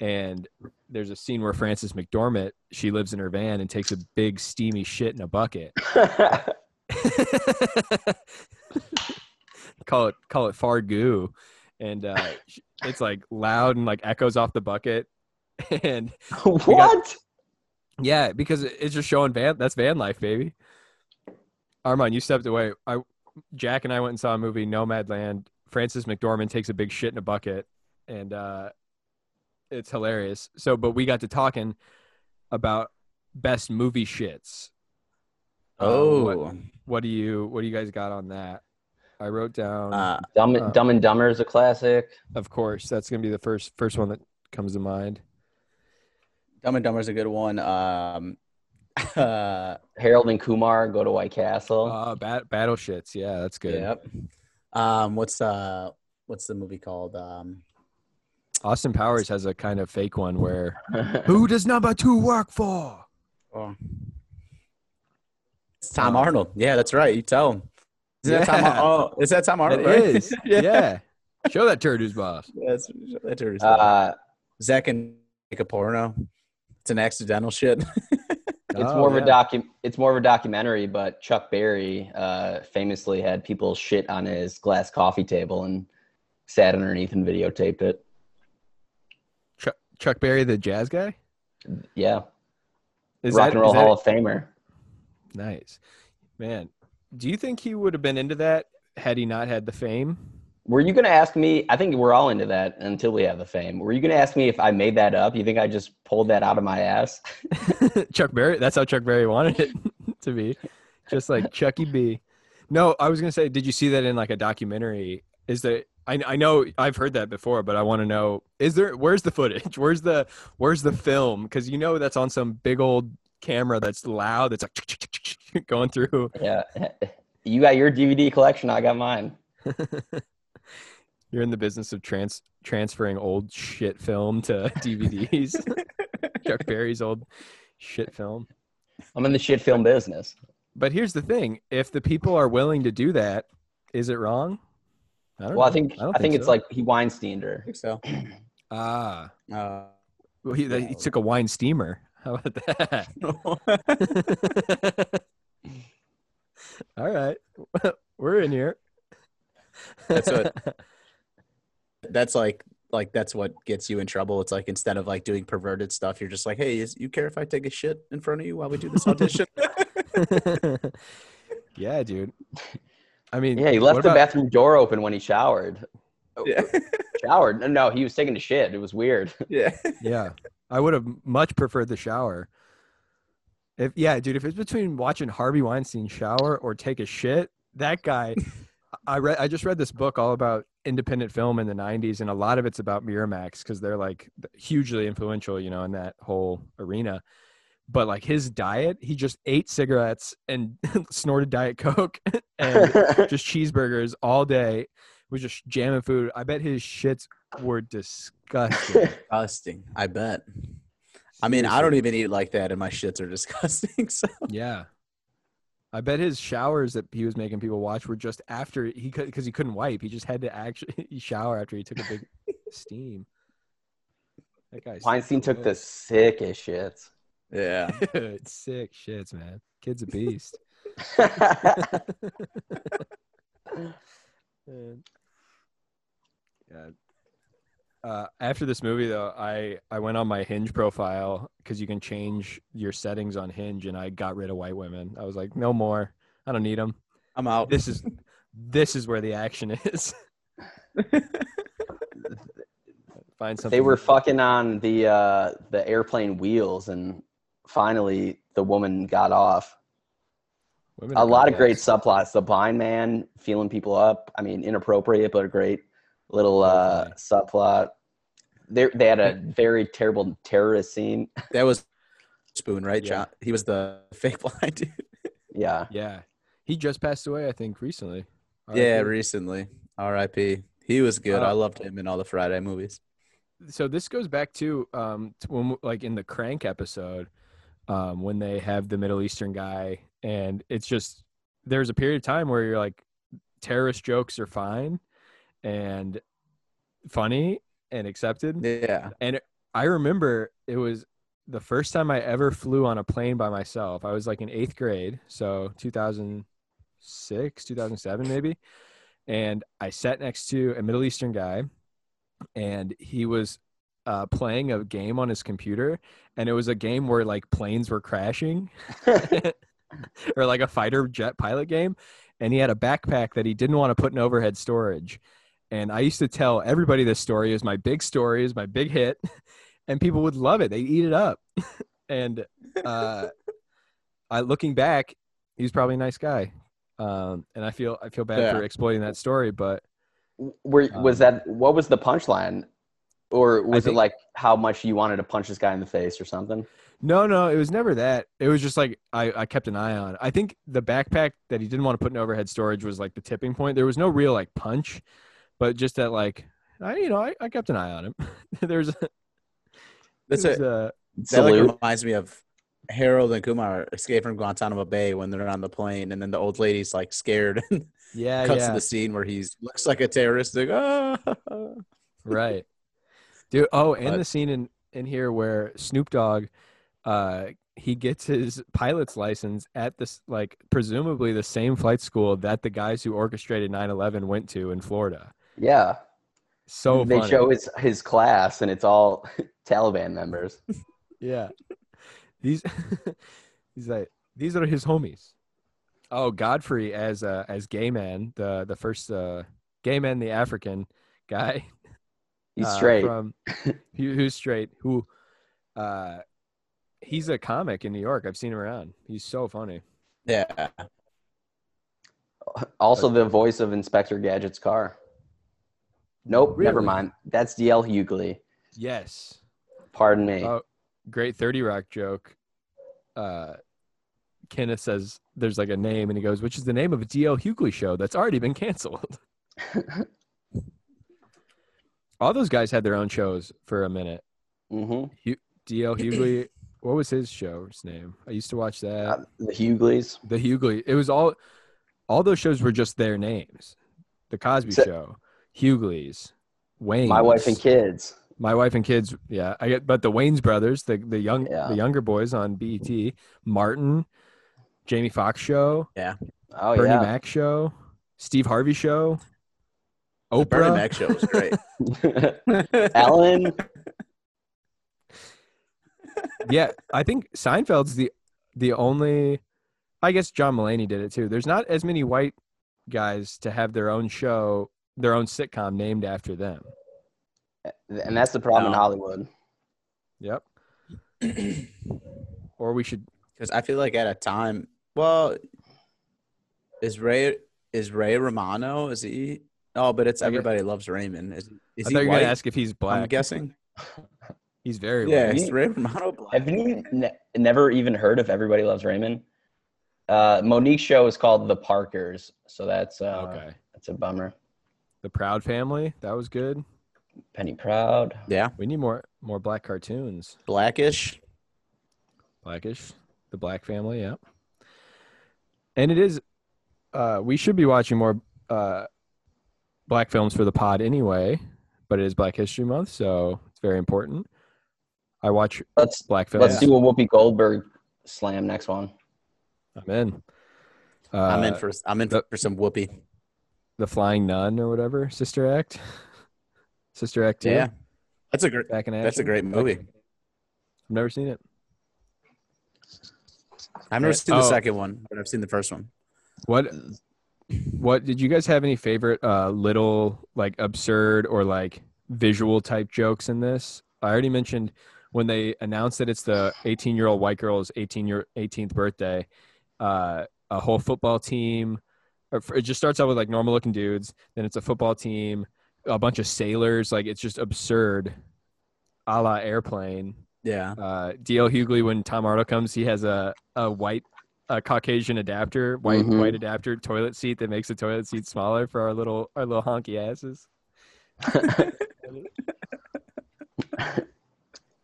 And there's a scene where Frances McDormand she lives in her van and takes a big steamy shit in a bucket. call it call it far goo, and uh, it's like loud and like echoes off the bucket. And what? yeah, because it's just showing van. That's van life, baby. Armand, you stepped away. I, Jack and I went and saw a movie, Nomadland. Frances McDormand takes a big shit in a bucket, and uh, it's hilarious. So, but we got to talking about best movie shits. Uh, Oh. what, what do you what do you guys got on that? I wrote down. Uh, Dumb, Uh, Dumb and Dumber is a classic. of course, that's gonna be the first first one that comes to mind. Dumb and Dumber is a good one. Um, uh, Harold and Kumar go to White Castle. Uh, bat, battle shits. Yeah, that's good. Yep. Um, what's uh, what's the movie called? Um, Austin Powers has a kind of fake one where who does number two work for? oh. it's Tom Uh, Arnold. Yeah, that's right. You tell him. Is that Tom? Yeah. Oh, is that Tom It right? is. yeah. Show that turd who's boss. That's, that's what it is. Uh, Zach can make a porno. It's an accidental shit. it's Oh, more of a docu- It's more of a documentary, but Chuck Berry uh, famously had people shit on his glass coffee table and sat underneath and videotaped it. Chuck, Chuck Berry, the jazz guy. Yeah, Is Rock that- and Roll is that- Hall of Famer. Nice, man. Do you think he would have been into that had he not had the fame? Were you going to ask me? I think we're all into that until we have the fame. Were you going to ask me if I made that up? You think I just pulled that out of my ass? Chuck Berry. That's how Chuck Berry wanted it to be, just like Chucky B. No, I was gonna say, did you see that in like a documentary? Is that I I know I've heard that before, but I want to know: is there where's the footage? Where's the where's the film? Because you know that's on some big old camera that's loud. That's like going through. Yeah. You got your DVD collection. I got mine. You're in the business of trans transferring old shit film to DVDs. Chuck Berry's old shit film. I'm in the shit film business. But here's the thing: if the people are willing to do that, is it wrong? I don't Well, I think I, don't think, it's so. like he Weinsteined I her. think so. ah, Uh, well, he, he took a wine steamer. How about that? All right, we're in here. That's what- that's like like that's what gets you in trouble. It's like instead of like doing perverted stuff, you're just like, hey, is, you care if I take a shit in front of you while we do this audition? yeah, dude. I mean, Yeah, he left the about- bathroom door open when he showered. yeah, Showered? No, no, he was taking a shit. It was weird. yeah. Yeah, I would have much preferred the shower. If yeah, dude, if it's between watching Harvey Weinstein shower or take a shit, that guy. I read. I just read this book all about independent film in the '90s, and a lot of it's about Miramax because they're like hugely influential, you know, in that whole arena. But like his diet, he just ate cigarettes and snorted Diet Coke and just cheeseburgers all day. Was just jamming food. I bet his shits were disgusting. Disgusting. I bet. I mean, I don't even eat like that, and my shits are disgusting. So Yeah. I bet his showers that he was making people watch were just after he could because he couldn't wipe. He just had to actually shower after he took a big steam. That guy's Weinstein took the sickest shits. yeah, Dude, sick shits, man. Kid's a beast. Man. Yeah. Uh, after this movie, though, I I went on my Hinge profile because you can change your settings on Hinge, and I got rid of white women. I was like, no more. I don't need them. I'm out. This is this is where the action is. Find something. they were fucking on the uh, the airplane wheels, and finally the woman got off. Women A are lot of great subplots. The blind man feeling people up. I mean, inappropriate, but a great little uh, subplot. They they had a very terrible terrorist scene. That was Spoon, right? Yeah. John? He was the fake blind dude. Yeah, Yeah, he just passed away. I think recently. Yeah, RIP. recently. R.I.P. He was good. Uh, I loved him in all the Friday movies. so this goes back to um to when like in the crank episode um when they have the middle eastern guy and it's just there's a period of time where you're like terrorist jokes are fine and funny and accepted. Yeah. and i remember it was the first time i ever flew on a plane by myself. I was like in eighth grade so 2006 2007 maybe. And i sat next to a middle eastern guy and he was uh, playing a game on his computer and it was a game where like planes were crashing or like a fighter jet pilot game. And he had a backpack that he didn't want to put in overhead storage and i used to tell everybody this story is my big story is my big hit and people would love it they eat it up and uh i looking back he's probably a nice guy um and i feel i feel bad Yeah. for exploiting that story but Were, was Um, that what was the punchline, or was think- it like how much you wanted to punch this guy in the face or something? No, no, it was never that. It was just like I, I kept an eye on. I think the backpack that he didn't want to put in overhead storage was like the tipping point. There was no real like punch, but just that like I you know I, I kept an eye on him. There's That's it. it. was, uh, That like reminds me of Harold and Kumar escape from Guantanamo Bay when they're on the plane, and then the old lady's like scared. and Yeah, cuts yeah. to the scene where he's looks like a terrorist. Like, ah. right dude oh and But- the scene in in here where snoop dogg uh he gets his pilot's license at this like presumably the same flight school that the guys who orchestrated 9-11 went to in florida Yeah. so they funny. show his his class and it's all Taliban members. yeah these he's like these are his homies oh godfrey as uh as gay man the the first uh gay man the african guy He's uh, straight. From who, who's straight? Who? Uh, he's a comic in New York. I've seen him around. He's so funny. yeah. also the voice of Inspector Gadget's car. Nope, never mind. That's DL Hughley. Yes. Pardon me. Oh, great Thirty Rock joke. Uh, Kenneth says there's like a name, and he goes, "Which is the name of a DL Hughley show that's already been canceled." All those guys had their own shows for a minute. Mm-hmm. DL Hughley. What was his show's name? I used to watch that. Uh, the Hughleys. the Hughley. It was all all those shows were just their names. The Cosby So- Show, Hughleys, Wayne, My wife and kids. my wife and kids. Yeah, I get, but the Wayans brothers, the the young Yeah. the younger boys on BET, Martin, Jamie Foxx show, Yeah. Oh Bernie yeah. Mac show, Steve Harvey show, The Bernie Oprah. Mac show was great. Ellen. yeah, I think Seinfeld's the the only. I guess John Mulaney did it too. There's not as many white guys to have their own show, their own sitcom named after them. And that's the problem in Hollywood. Yep. or we should. Because I feel like at a time, well, is Ray is Ray Romano? Is he? Oh, but it's I get- everybody loves Raymond. Is, is I he thought you were gonna ask if he's black. I'm black. guessing. He's very Yeah, white. is Ray Romano black? Have you ne- never even heard of Everybody Loves Raymond? Uh, Mo'Nique's show is called The Parkers, so that's uh, okay. that's a bummer. The Proud Family. That was good. Penny Proud. Yeah, We need more more black cartoons. blackish. Blackish. The Black Family. Yeah. And it is. Uh, we should be watching more uh, black films for the pod anyway, but it is Black History Month, so it's very important. I watch Let's black films. let's do a Whoopi Goldberg slam next one. I'm in. Uh, I'm in for I'm in the- for some whoopee. The Flying Nun or whatever. Sister Act. Sister Act. 2, Yeah, that's a great. Back in action. That's a great movie. I've never seen it. I've never seen the Oh. second one, but I've seen the first one. What what did you guys have any favorite uh little like absurd or like visual type jokes in this? I already mentioned when they announced that it's the 18 year old white girl's 18 year 18th birthday, uh a whole football team it just starts out with like normal looking dudes, then it's a football team, a bunch of sailors, like it's just absurd. A la airplane. Yeah, uh, DL Hughley when Tom Arnold comes, he has a, a white a Caucasian adapter, white Mhm. white adapter toilet seat that makes the toilet seat smaller for our little our little honky asses.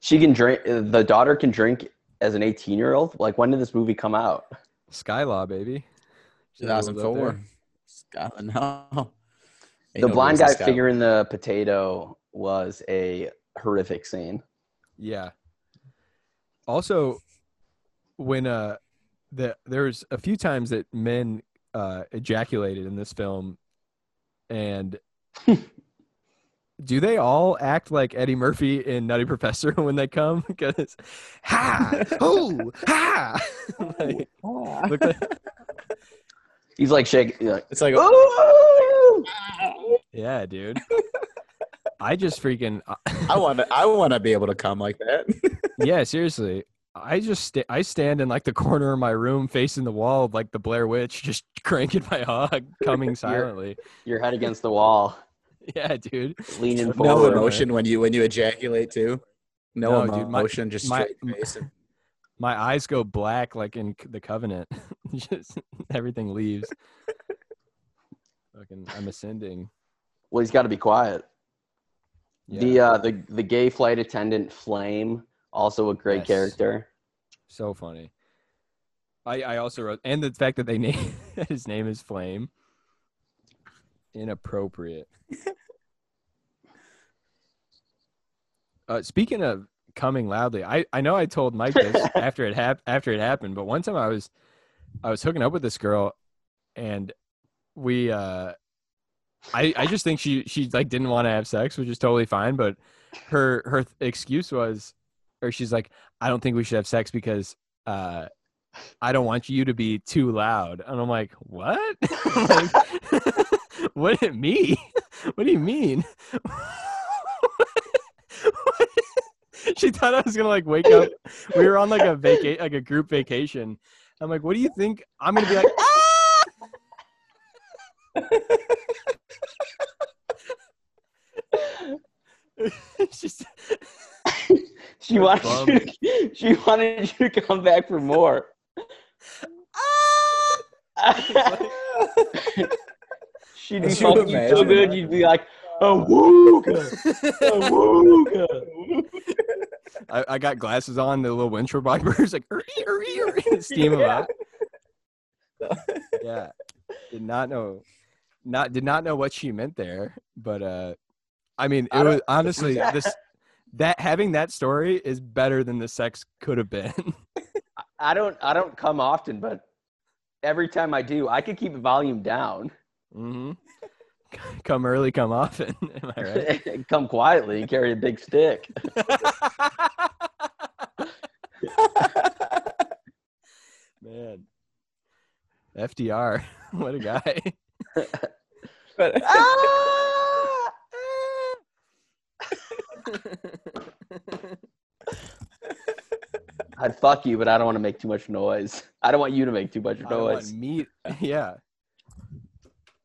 she can drink. The daughter can drink as an 18 year old. Like when did this movie come out? Skylaw, baby. She lives up 2004. there. Scotland. No. Ain't the no blind guy figuring the potato was a horrific scene. Yeah. Also, when uh, the there's a few times that men uh ejaculated in this film, and do they all act like Eddie Murphy in Nutty Professor when they come? Because ha oh ha, like, look like, He's like shaking. Like, It's like "Ooh!" yeah, dude. I just freaking uh, I want to. I want to be able to come like that. yeah, seriously. I just sta- I stand in like the corner of my room facing the wall like the Blair Witch, just cranking my hog, coming silently. Your head against the wall, Yeah, dude. leaning no emotion when you when you ejaculate too. No, No, dude, my- emotion, just my- straight face. and- My eyes go black like in the Covenant. just everything leaves. Fucking, I'm ascending. Well, he's got to be quiet. Yeah. The uh, the the gay flight attendant Flame, also a great Yes. character. So funny. I I also wrote and the fact that they name his name is Flame. Inappropriate. uh, speaking of coming loudly, I I know I told Mike this after it hap- after it happened, but one time I was I was hooking up with this girl, and we uh I I just think she she like didn't want to have sex, which is totally fine. But her her th- excuse was, or she's like, I don't think we should have sex because uh I don't want you to be too loud. And I'm like, what? like, what did it mean? What do you mean? she thought I was gonna like wake up. We were on like a vaca like a group vacation. I'm like, what do you think? I'm gonna be like, She's, She wanted you to, she wanted you to come back for more. She'd be fucking so good, you'd be like, oh, wooga, oh, wooga. I, I got glasses on, the little windshield wipers, like "Uri, uri, uri," steam them Yeah. up. Yeah, did not know, not did not know what she meant there, but uh, I mean, it I was honestly this that having that story is better than the sex could have been. I don't, I don't come often, but every time I do, I could keep the volume down. hmm Come early, come often. Am I right? come quietly, carry a big stick. Man, FDR, what a guy. But Ah! I'd fuck you, but I don't want to make too much noise. I don't want you to make too much I want noise. meat. Yeah.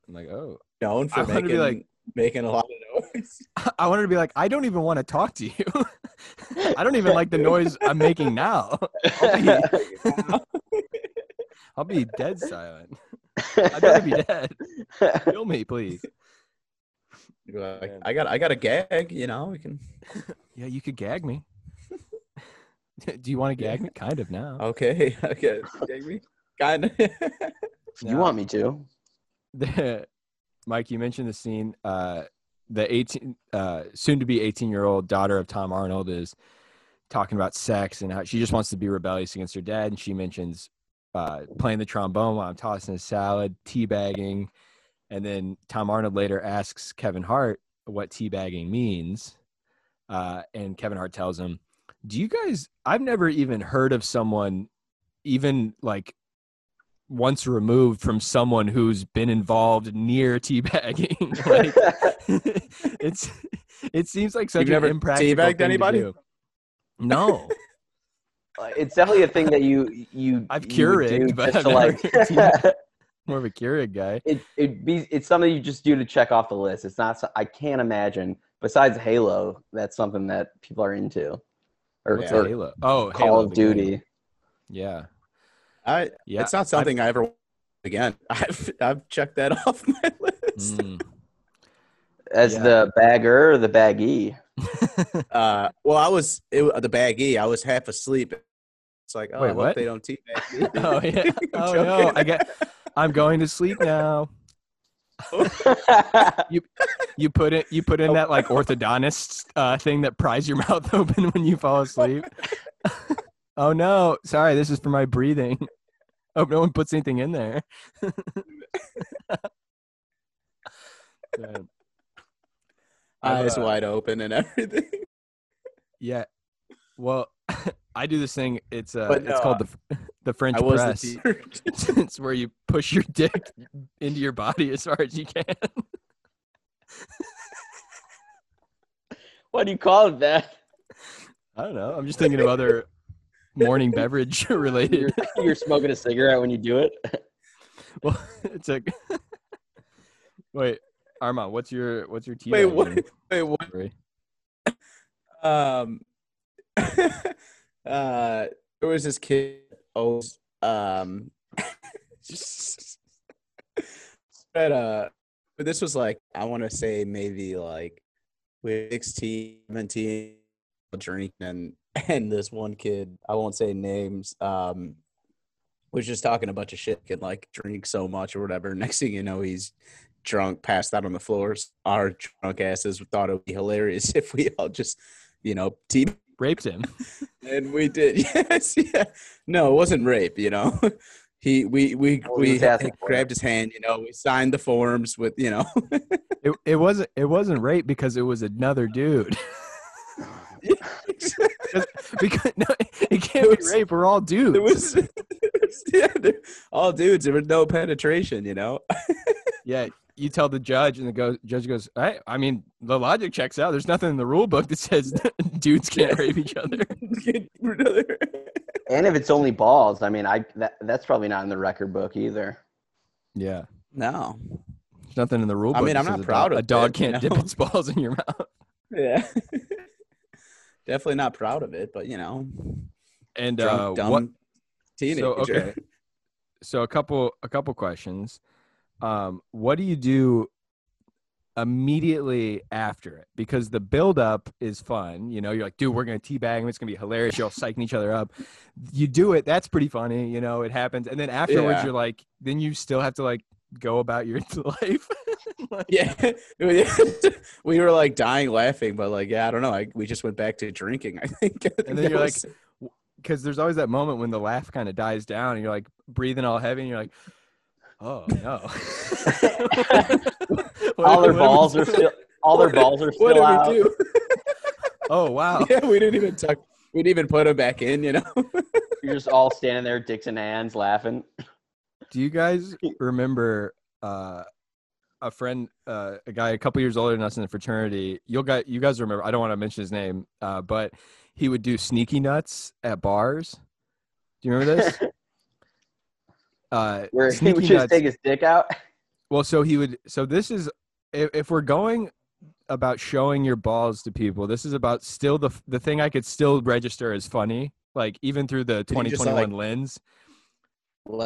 I'm like, oh, known I for wanted to be making like- making a lot of noise. I wanted to be like, I don't even want to talk to you. I don't even like the noise I'm making now. I'll be, I'll be dead silent. I'd rather be dead. Kill me, please. Like, I got I got a gag, you know. We can Yeah, you could gag me. Do you want to gag me? Kind of now. okay, okay, gag me, kind of. you want me to? the, Mike, you mentioned the scene. Uh, the 18, uh, soon to be 18 year old daughter of Tom Arnold is talking about sex and how she just wants to be rebellious against her dad. And she mentions uh, playing the trombone while I'm tossing a salad, teabagging. And then Tom Arnold later asks Kevin Hart what teabagging means. Uh, and Kevin Hart tells him, Do you guys, I've never even heard of someone even like once removed from someone who's been involved near teabagging. like, it's it seems like such You've an never impractical teabagged thing to do. No, Uh, It's definitely a thing that you you. I've you would do Keurigged, but I've like. never more of a Keurig guy. it it be it's something you just do to check off the list. It's not. I can't imagine. Besides Halo, that's something that people are into, or, What's or Halo? Oh, Call Halo, of the game. Duty. Yeah, I yeah. it's not something I ever again. I've I've checked that off my list. Mm. As Yeah. the bagger or the baggy. Uh, well, I was it, the baggy. I was half asleep. It's like, oh, Wait, I hope what? they don't teabag me. oh yeah. I'm Oh no. I get. I'm going to sleep now. You put it. You put in that like orthodontist uh, thing that pries your mouth open when you fall asleep. Oh no! Sorry, this is for my breathing. Hope no one puts anything in there. Eyes uh, wide open and everything. Yeah. Well, I do this thing. It's uh, But it's called the the French I press. the it's where you push your dick into your body as far as you can. what do you call it, that? I don't know. I'm just thinking of other morning beverage related. You're, you're smoking a cigarette when you do it. Well, it's a wait, Armand. What's your what's your tea? Wait, what? Wait, what? story? Um, uh, there was this kid. Oh, um, but uh, but this was like I want to say maybe like we 16, 17, drinking, and and this one kid, I won't say names, um, was just talking a bunch of shit, could like drink so much or whatever. Next thing you know, he's drunk, passed out on the floors. Our drunk asses thought it would be hilarious if we all just, you know, team Raped him. and we did. Yes, yeah. No, it wasn't rape. You know, he we we What we he grabbed his hand. You know, we signed the forms with you know. It, it wasn't it wasn't rape because it was another dude. Because no, it can't It be rape. We're all dudes. it was, yeah, they're all dudes. There was no penetration. You know. yeah. You tell the judge, and the go, judge goes, "I, I mean, the logic checks out. There's nothing in the rule book that says dudes can't rape each other." And if it's only balls, I mean, I that, that's probably not in the record book either. Yeah, no. there's nothing in the rule book. I mean, I'm not proud dog, of a dog it, can't dip know? its balls in your mouth. Yeah. Definitely not proud of it, but you know, And drunk, uh, dumb what? teenager. So okay, so a couple a couple questions. Um, what do you do immediately after it? Because the build up is fun. You know, you're like, dude, we're gonna teabag him. It's gonna be hilarious. You're all psyching each other up. You do it. That's pretty funny. You know, it happens. And then afterwards, Yeah. you're like, then you still have to like go about your life. Like, Yeah, we were like dying laughing, but like, yeah, I don't know. I, we just went back to drinking. I think. And then you're like, because there's always that moment when the laugh kind of dies down and you're like breathing all heavy and you're like, oh no. All their what do we balls are still all their balls are what still did out. we do? Oh wow. yeah, we didn't even tuck. We didn't even put them back in. You know. You're just all standing there, dicks and hands, laughing. Do you guys remember uh, a friend, uh, a guy a couple years older than us in the fraternity? You'll got you guys remember. I don't want to mention his name, uh, but he would do sneaky nuts at bars. Do you remember this? Uh, Where he would just nuts. take his dick out. Well, so he would. So this is if, if we're going about showing your balls to people. This is about still the the thing I could still register as funny, like even through the Did he just, 2021 like- lens.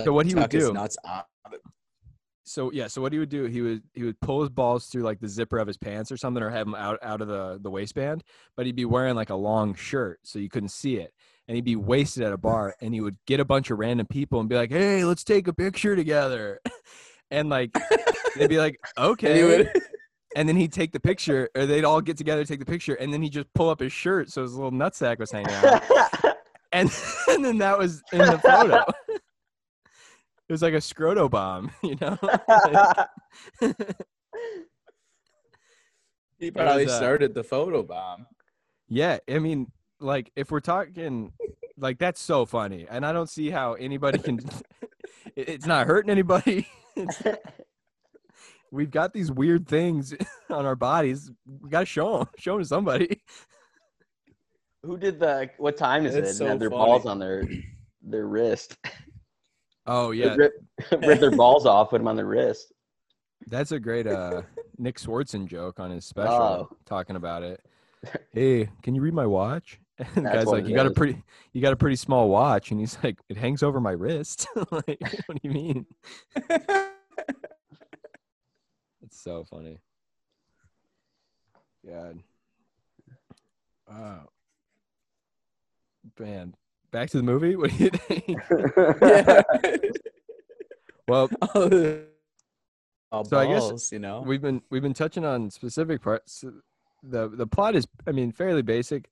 So what he would do- Nuts out. So yeah, so what he would do, he would he would pull his balls through like the zipper of his pants or something, or have them out out of the the waistband. But he'd be wearing like a long shirt, so you couldn't see it. And he'd be wasted at a bar, and he would get a bunch of random people and be like, "Hey, let's take a picture together." And like they'd be like, "Okay." And then he'd take the picture, or they'd all get together, take the picture, and then he'd just pull up his shirt so his little nutsack was hanging out. and, and then that was in the photo. It was like a scroto bomb, you know? he was, probably uh, started the photo bomb. yeah, I mean, like if we're talking, like that's so funny, and I don't see how anybody can. it's not hurting anybody. We've got these weird things on our bodies. We gotta show them, show them to somebody. Who did the? What time is That's it? so and had their funny. balls on their their wrist. Oh yeah, rip, rip their balls off, put them on their wrist. That's a great uh Nick Swardson joke on his special Oh. talking about it. Hey, can you read my watch? And the guy's like, You got a pretty you got a pretty small watch and he's like, It hangs over my wrist. like, what do you mean? It's so funny. God. Wow. Man. Back to the movie? What do you think? yeah. well, oh, So I guess balls, you know. we've been we've been touching on specific parts. the The plot is, I mean, fairly basic.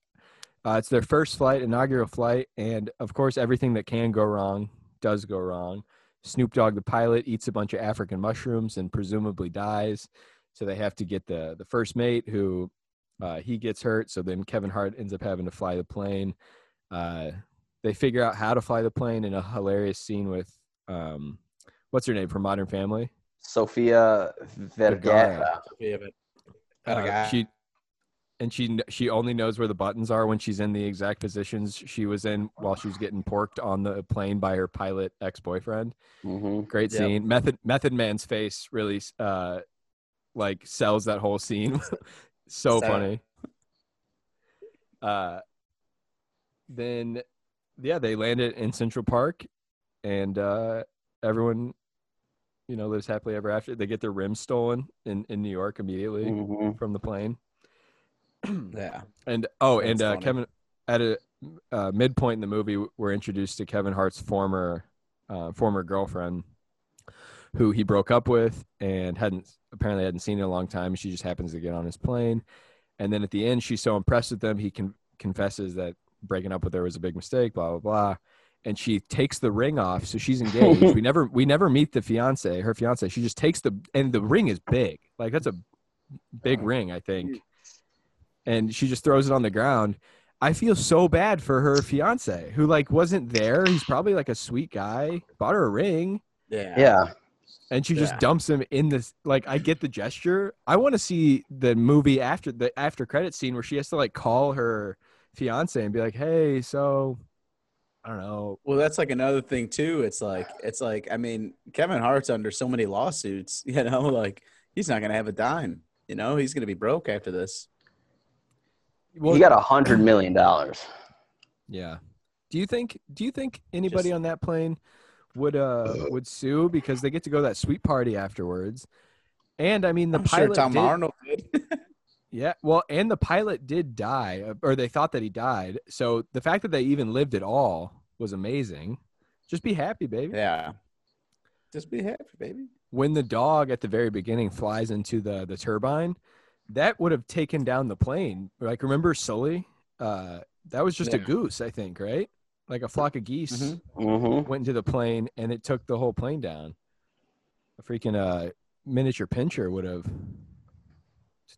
Uh, it's their first flight, inaugural flight, and of course, everything that can go wrong does go wrong. Snoop Dogg, the pilot, eats a bunch of African mushrooms and presumably dies. So they have to get the the first mate, who uh, he gets hurt. So then Kevin Hart ends up having to fly the plane. Uh, they figure out how to fly the plane in a hilarious scene with um, what's her name from Modern Family. Sofia Vergara. Yeah, Uh, she and she she only knows where the buttons are when she's in the exact positions she was in while she was getting porked on the plane by her pilot ex-boyfriend. hmm Great Yep. scene. Method Method Man's face really uh like sells that whole scene. so So- funny. Uh then yeah, they landed in Central Park and uh everyone you know lives happily ever after. They get their rims stolen in in New York immediately hmm from the plane. yeah. And oh, and uh. Kevin at a uh, midpoint in the movie, we're introduced to Kevin Hart's former uh, former girlfriend, who he broke up with and hadn't apparently hadn't seen in a long time. She just happens to get on his plane, and then at the end, she's so impressed with them, he can confesses that breaking up with her was a big mistake. Blah blah blah. And she takes the ring off, so she's engaged. we never we never meet the fiance, her fiance. She just takes the and the ring is big, like that's a big ring, I think. And she just throws it on the ground. I feel so bad for her fiance who like wasn't there. He's probably like a sweet guy, bought her a ring, Yeah. Yeah. and she just dumps him in this. Like, I get the gesture. I want to see the movie after the after credit scene where she has to like call her fiance and be like, "Hey, so I don't know." Well, that's like another thing too. It's like it's like I mean, Kevin Hart's under so many lawsuits. You know, like he's not gonna have a dime. You know, he's gonna be broke after this. Well, he got a hundred million dollars. yeah. Do you think? Do you think anybody Just- on that plane would uh would sue because they get to go to that sweet party afterwards? And I mean, the I'm sure pilot Tom did- Arnold did. Yeah, well, and the pilot did die, uh, or they thought that he died. So the fact that they even lived at all was amazing. Just be happy, baby. yeah. Just be happy, baby. When the dog at the very beginning flies into the the turbine, that would have taken down the plane. Like remember Sully? Uh, that was just a goose, I think, right? Like a flock of geese Mhm. Mm-hmm. went into the plane, and it took the whole plane down. A freaking uh, miniature pinscher would have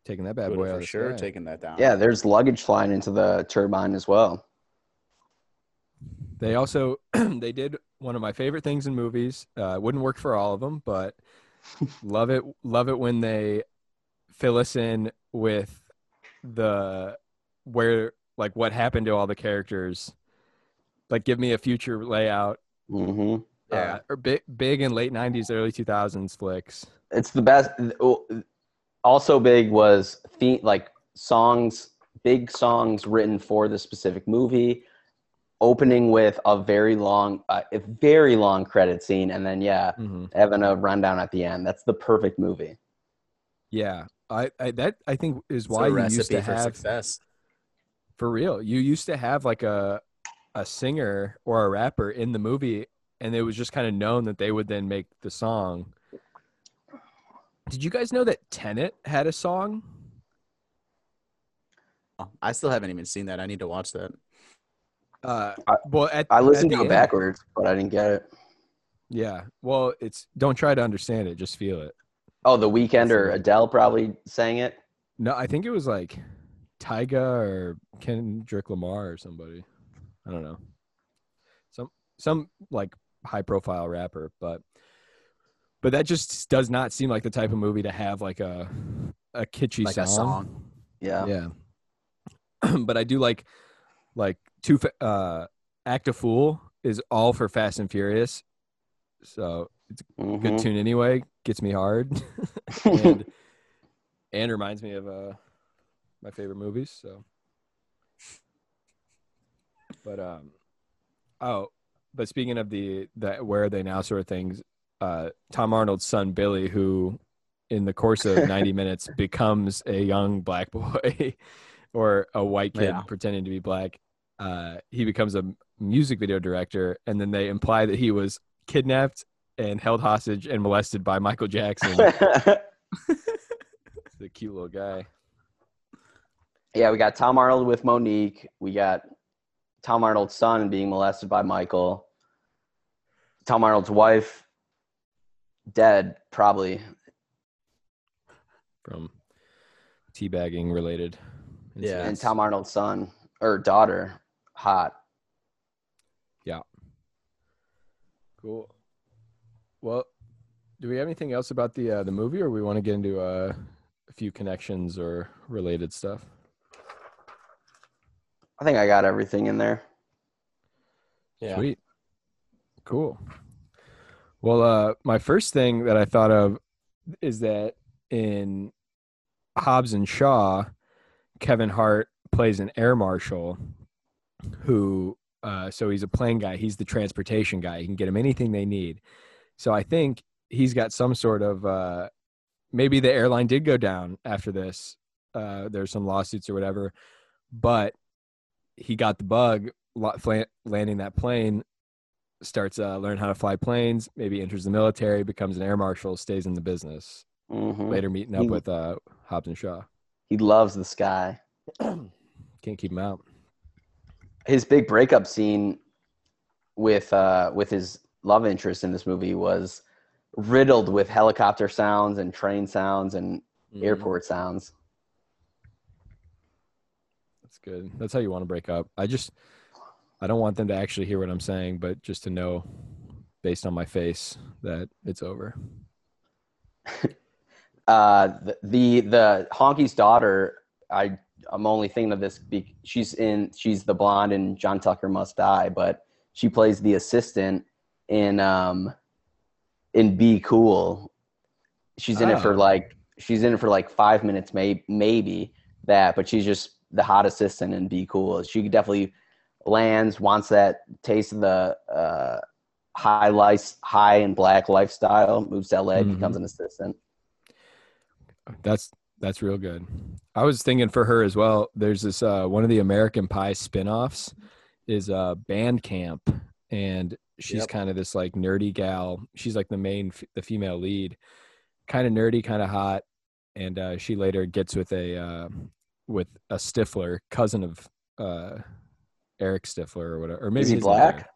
taken that bad Would boy have out for sure sky. taking that down. Yeah, there's luggage flying into the turbine as well. They also they did one of my favorite things in movies. Uh, wouldn't work for all of them, but love it. Love it when they fill us in with the where like what happened to all the characters. Like, give me a future layout. Mm-hmm. Yeah. Uh, or big, big in late '90s, early 2000s flicks. It's the best. Also, big was the like songs, big songs written for the specific movie. Opening with a very long, uh, a very long credit scene, and then yeah, hmm having a rundown at the end. That's the perfect movie. Yeah, I, I that I think is why you used to for have success. For real. You used to have like a a singer or a rapper in the movie and it was just kind of known that they would then make the song. Did you guys know that Tenet had a song? Oh, I still haven't even seen that. I need to watch that. Uh I- well at I listened the to it backwards, but I didn't get it. Yeah. Well, it's don't try to understand it, just feel it. Oh, The Weeknd or Adele probably sang it. No, I think it was like Tyga or Kendrick Lamar or somebody. I don't know. Some some like high profile rapper, but but that just does not seem like the type of movie to have like a a kitschy Like song. a song. Yeah. Yeah. but I do like like two uh Act a Fool is all for Fast and Furious. So it's a good Mhm. tune anyway. Gets me hard. and and reminds me of uh my favorite movies so but um oh but speaking of the the where are they now sort of things uh tom arnold's son billy who in the course of 90 minutes becomes a young black boy or a white kid Yeah. pretending to be black uh he becomes a music video director and then they imply that he was kidnapped and held hostage and molested by michael jackson the cute little guy yeah, we got Tom Arnold with Mo'Nique. We got Tom Arnold's son being molested by Michael. Tom Arnold's wife dead, probably. from teabagging related. Yeah. And. Tom Arnold's son or daughter, hot. Yeah. Cool. Well, do we have anything else about the uh, the movie, or we want to get into uh, a few connections or related stuff? I think I got everything in there. Yeah. Sweet. Cool. Well, uh, my first thing that I thought of is that in Hobbs and Shaw, Kevin Hart plays an air marshal who, uh, so he's a plane guy. He's the transportation guy. He can get them anything they need. So I think he's got some sort of, uh, maybe the airline did go down after this. Uh, there's some lawsuits or whatever, but he got the bug landing that plane starts uh, learning how to fly planes maybe enters the military becomes an air marshal stays in the business Mhm. later meeting up He- with uh, hobbs and shaw He loves the sky. can't keep him out His big breakup scene with uh, with his love interest in this movie was riddled with helicopter sounds and train sounds and Mhm. airport sounds. that's good that's how you want to break up i just i don't want them to actually hear what i'm saying but just to know based on my face that it's over Uh, the, the the honky's daughter. I I'm only thinking of this. She's in. She's the blonde in John Tucker Must Die, but she plays the assistant in um in Be Cool. She's in it for Oh. like she's in it for like five minutes, maybe maybe that, but she's just the hot assistant in Be Cool. She could definitely lands, wants that taste of the uh, high life, high and black lifestyle. Moves to LA, Mhm. becomes an assistant. That's that's real good. I was thinking for her as well. There's this uh, one of the American Pie spin-offs is uh, Band Camp, and she's Yep. kind of this like nerdy gal. She's like the main, f- the female lead, kind of nerdy, kind of hot, and uh, she later gets with a uh, with a Stifler, cousin of uh, Eric Stifler or whatever, or maybe Is he black?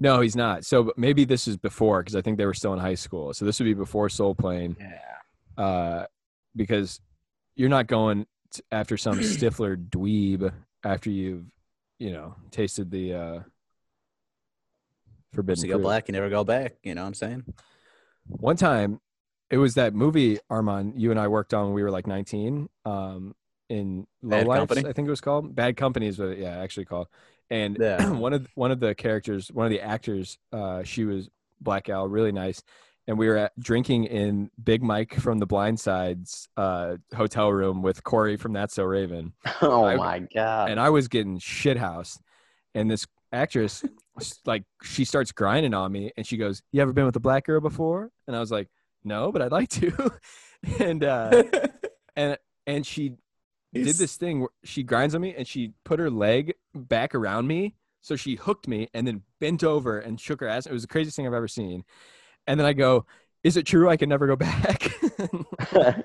No, he's not. So maybe this is before because I think they were still in high school. So this would be before Soul Plane Yeah. uh, because you're not going t- after some Stifler dweeb after you've, you know, tasted the uh, forbidden Once you go black, you never go back. You know what I'm saying? One time, it was that movie Armand you and I worked on when we were like 19. Um, in Low Bad Lights, Company? I think it was called Bad Company is what it, yeah actually called. And Yeah. one of one of the characters, one of the actors, uh, she was black gal, really nice. And we were at, drinking in Big Mike from the Blind Sides uh, hotel room with Corey from That's So Raven Oh I- my god! and I was getting shit housed. And this actress, like, she starts grinding on me, and she goes, "You ever been with a black girl before?" And I was like, "No, but I'd like to." and uh, and and she did this thing where she grinds on me, and she put her leg back around me, so she hooked me, and then bent over and shook her ass. It was the craziest thing I've ever seen. And then I go, "Is it true I can never go back?" they I'm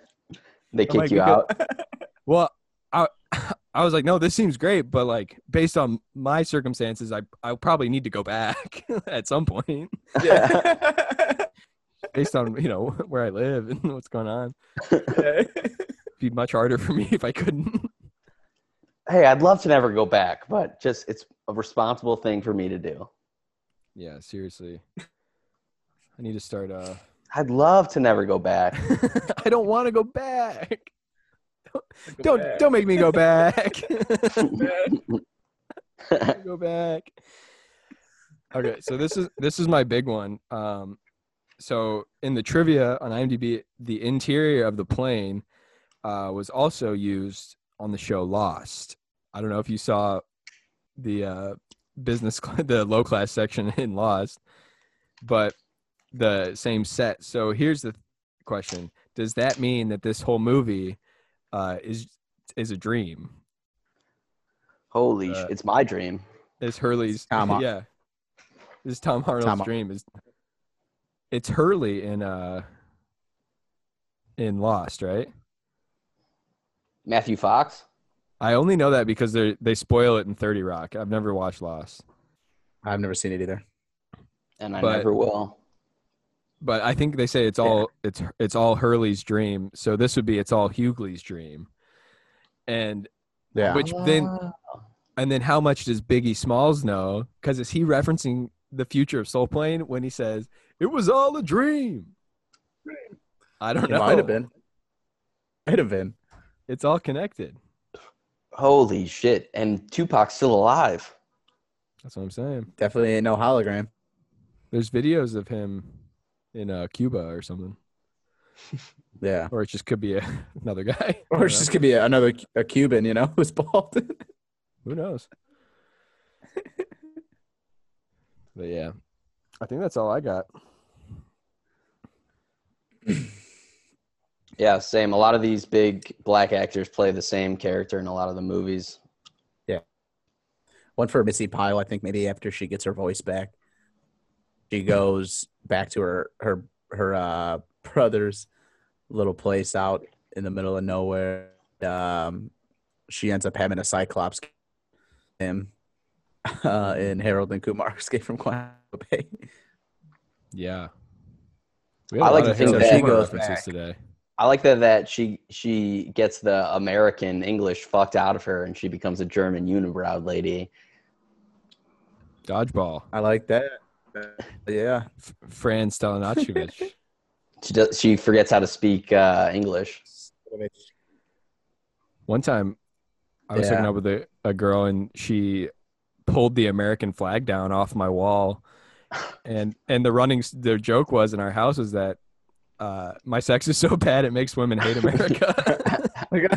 like, kick you out. Well, I I was like, no, this seems great, but like based on my circumstances, I I probably need to go back at some point, Yeah. based on you know where I live and what's going on. It'd be much harder for me if I couldn't. Hey, I'd love to never go back, but just it's a responsible thing for me to do. yeah, seriously. I need to start. Uh, I'd love to never go back. I don't want to go back. Don't don't, don't make me go back. go back. Okay, so this is this is my big one. Um, so in the trivia on IMDb, the interior of the plane uh, was also used on the show Lost. I don't know if you saw the uh, business, the low class section in Lost, but the same set. So here's the question: Does that mean that this whole movie uh, is is a dream? Holy, Uh, sh- it's my dream. It's Hurley's Tom yeah. This is Tom Arnold's Tom dream. Is it's Hurley in uh in Lost, right? Matthew Fox. I only know that because they they spoil it in Thirty Rock. I've never watched Lost, I've never seen it either. and I But- never will. but I think they say it's all it's it's all Hurley's dream. So this would be it's all Hughley's dream, and Yeah. which then and then how much does Biggie Smalls know? Because is he referencing the future of Soul Plane when he says it was all a dream? I don't it know. might have been. Might have been. It's all connected. Holy shit! And Tupac's still alive. That's what I'm saying. Definitely ain't no hologram. There's videos of him in uh, Cuba or something, Yeah. or it just could be a, another guy. Or don't know. just gonna be another a Cuban, you know, who's bald. who knows. but yeah, I think that's all I got. Yeah, same. A lot of these big black actors play the same character in a lot of the movies. Yeah. One for Missi Pyle, I think maybe after she gets her voice back, she goes back to her her her uh, brother's little place out in the middle of nowhere. Um, she ends up having a Cyclops him uh, in Harold and Kumar Escape from Guantanamo Bay. Yeah. I like to think Harold that- Kumar She goes back. today. I like that that she she gets the American English fucked out of her and she becomes a German unibrow lady. Dodgeball. I like that. Yeah. F- Fran Stelinacevic. She does she forgets how to speak uh, English. One time, I was Yeah. hooking up with a, a girl and she pulled the American flag down off my wall, and and the running s- the joke was in our house was that uh, my sex is so bad it makes women hate America. You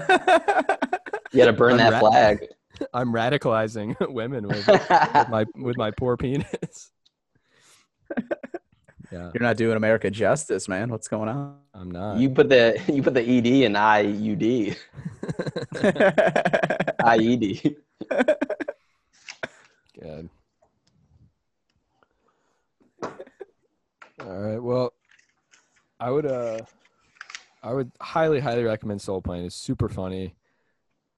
got to burn that Unwrap- flag. I'm radicalizing women with, with my with my poor penis. Yeah, You're not doing America justice, man. What's going on? I'm not. you put the you put the ed in IUD. IED. Good. All right. Well, I would uh, I would highly, highly recommend Soul Plane. It's super funny.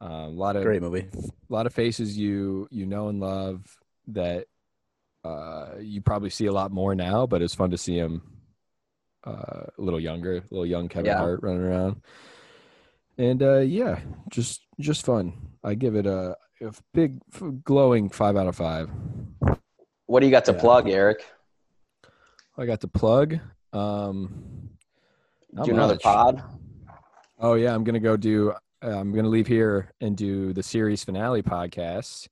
Um, a lot of Great movie. a lot of faces you you know and love that uh, you probably see a lot more now, but it's fun to see him uh, a little younger, a little young Kevin Yeah. Hart running around. And uh, yeah, just just fun. I give it a, a big f- glowing five out of five. What do you got to Yeah. plug, Eric? I got to plug. Um, Not Do another pod? Oh yeah, I'm gonna go do. Uh, I'm gonna leave here and do the series finale podcast.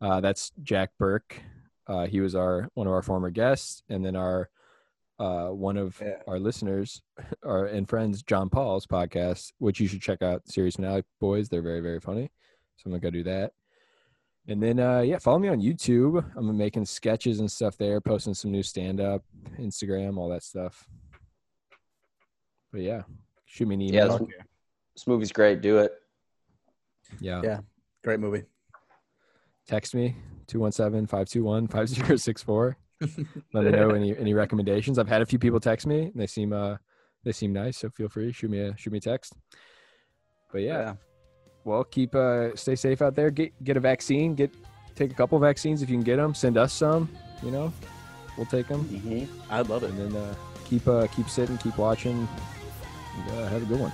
Uh, that's Jack Burke. Uh, he was our one of our former guests, and then our uh, one of Yeah. our listeners, our and friends, John Paul's podcast, which you should check out. Series finale boys, they're very very funny. So I'm gonna go do that. And then uh, yeah, follow me on YouTube. I'm making sketches and stuff there, posting some new stand up, Instagram, all that stuff. But yeah, shoot me an Yeah, email. this, this movie's great. Do it. Yeah. Yeah. Great movie. Text me 217-521-5064. Let me know any any recommendations. I've had a few people text me and they seem uh they seem nice, so feel free shoot me a shoot me a text. But yeah, well, keep uh stay safe out there. Get get a vaccine, get take a couple vaccines if you can get them. Send us some, you know. We'll take them hmm I love it. and then uh keep uh keep sitting, keep watching. Uh, have a good one.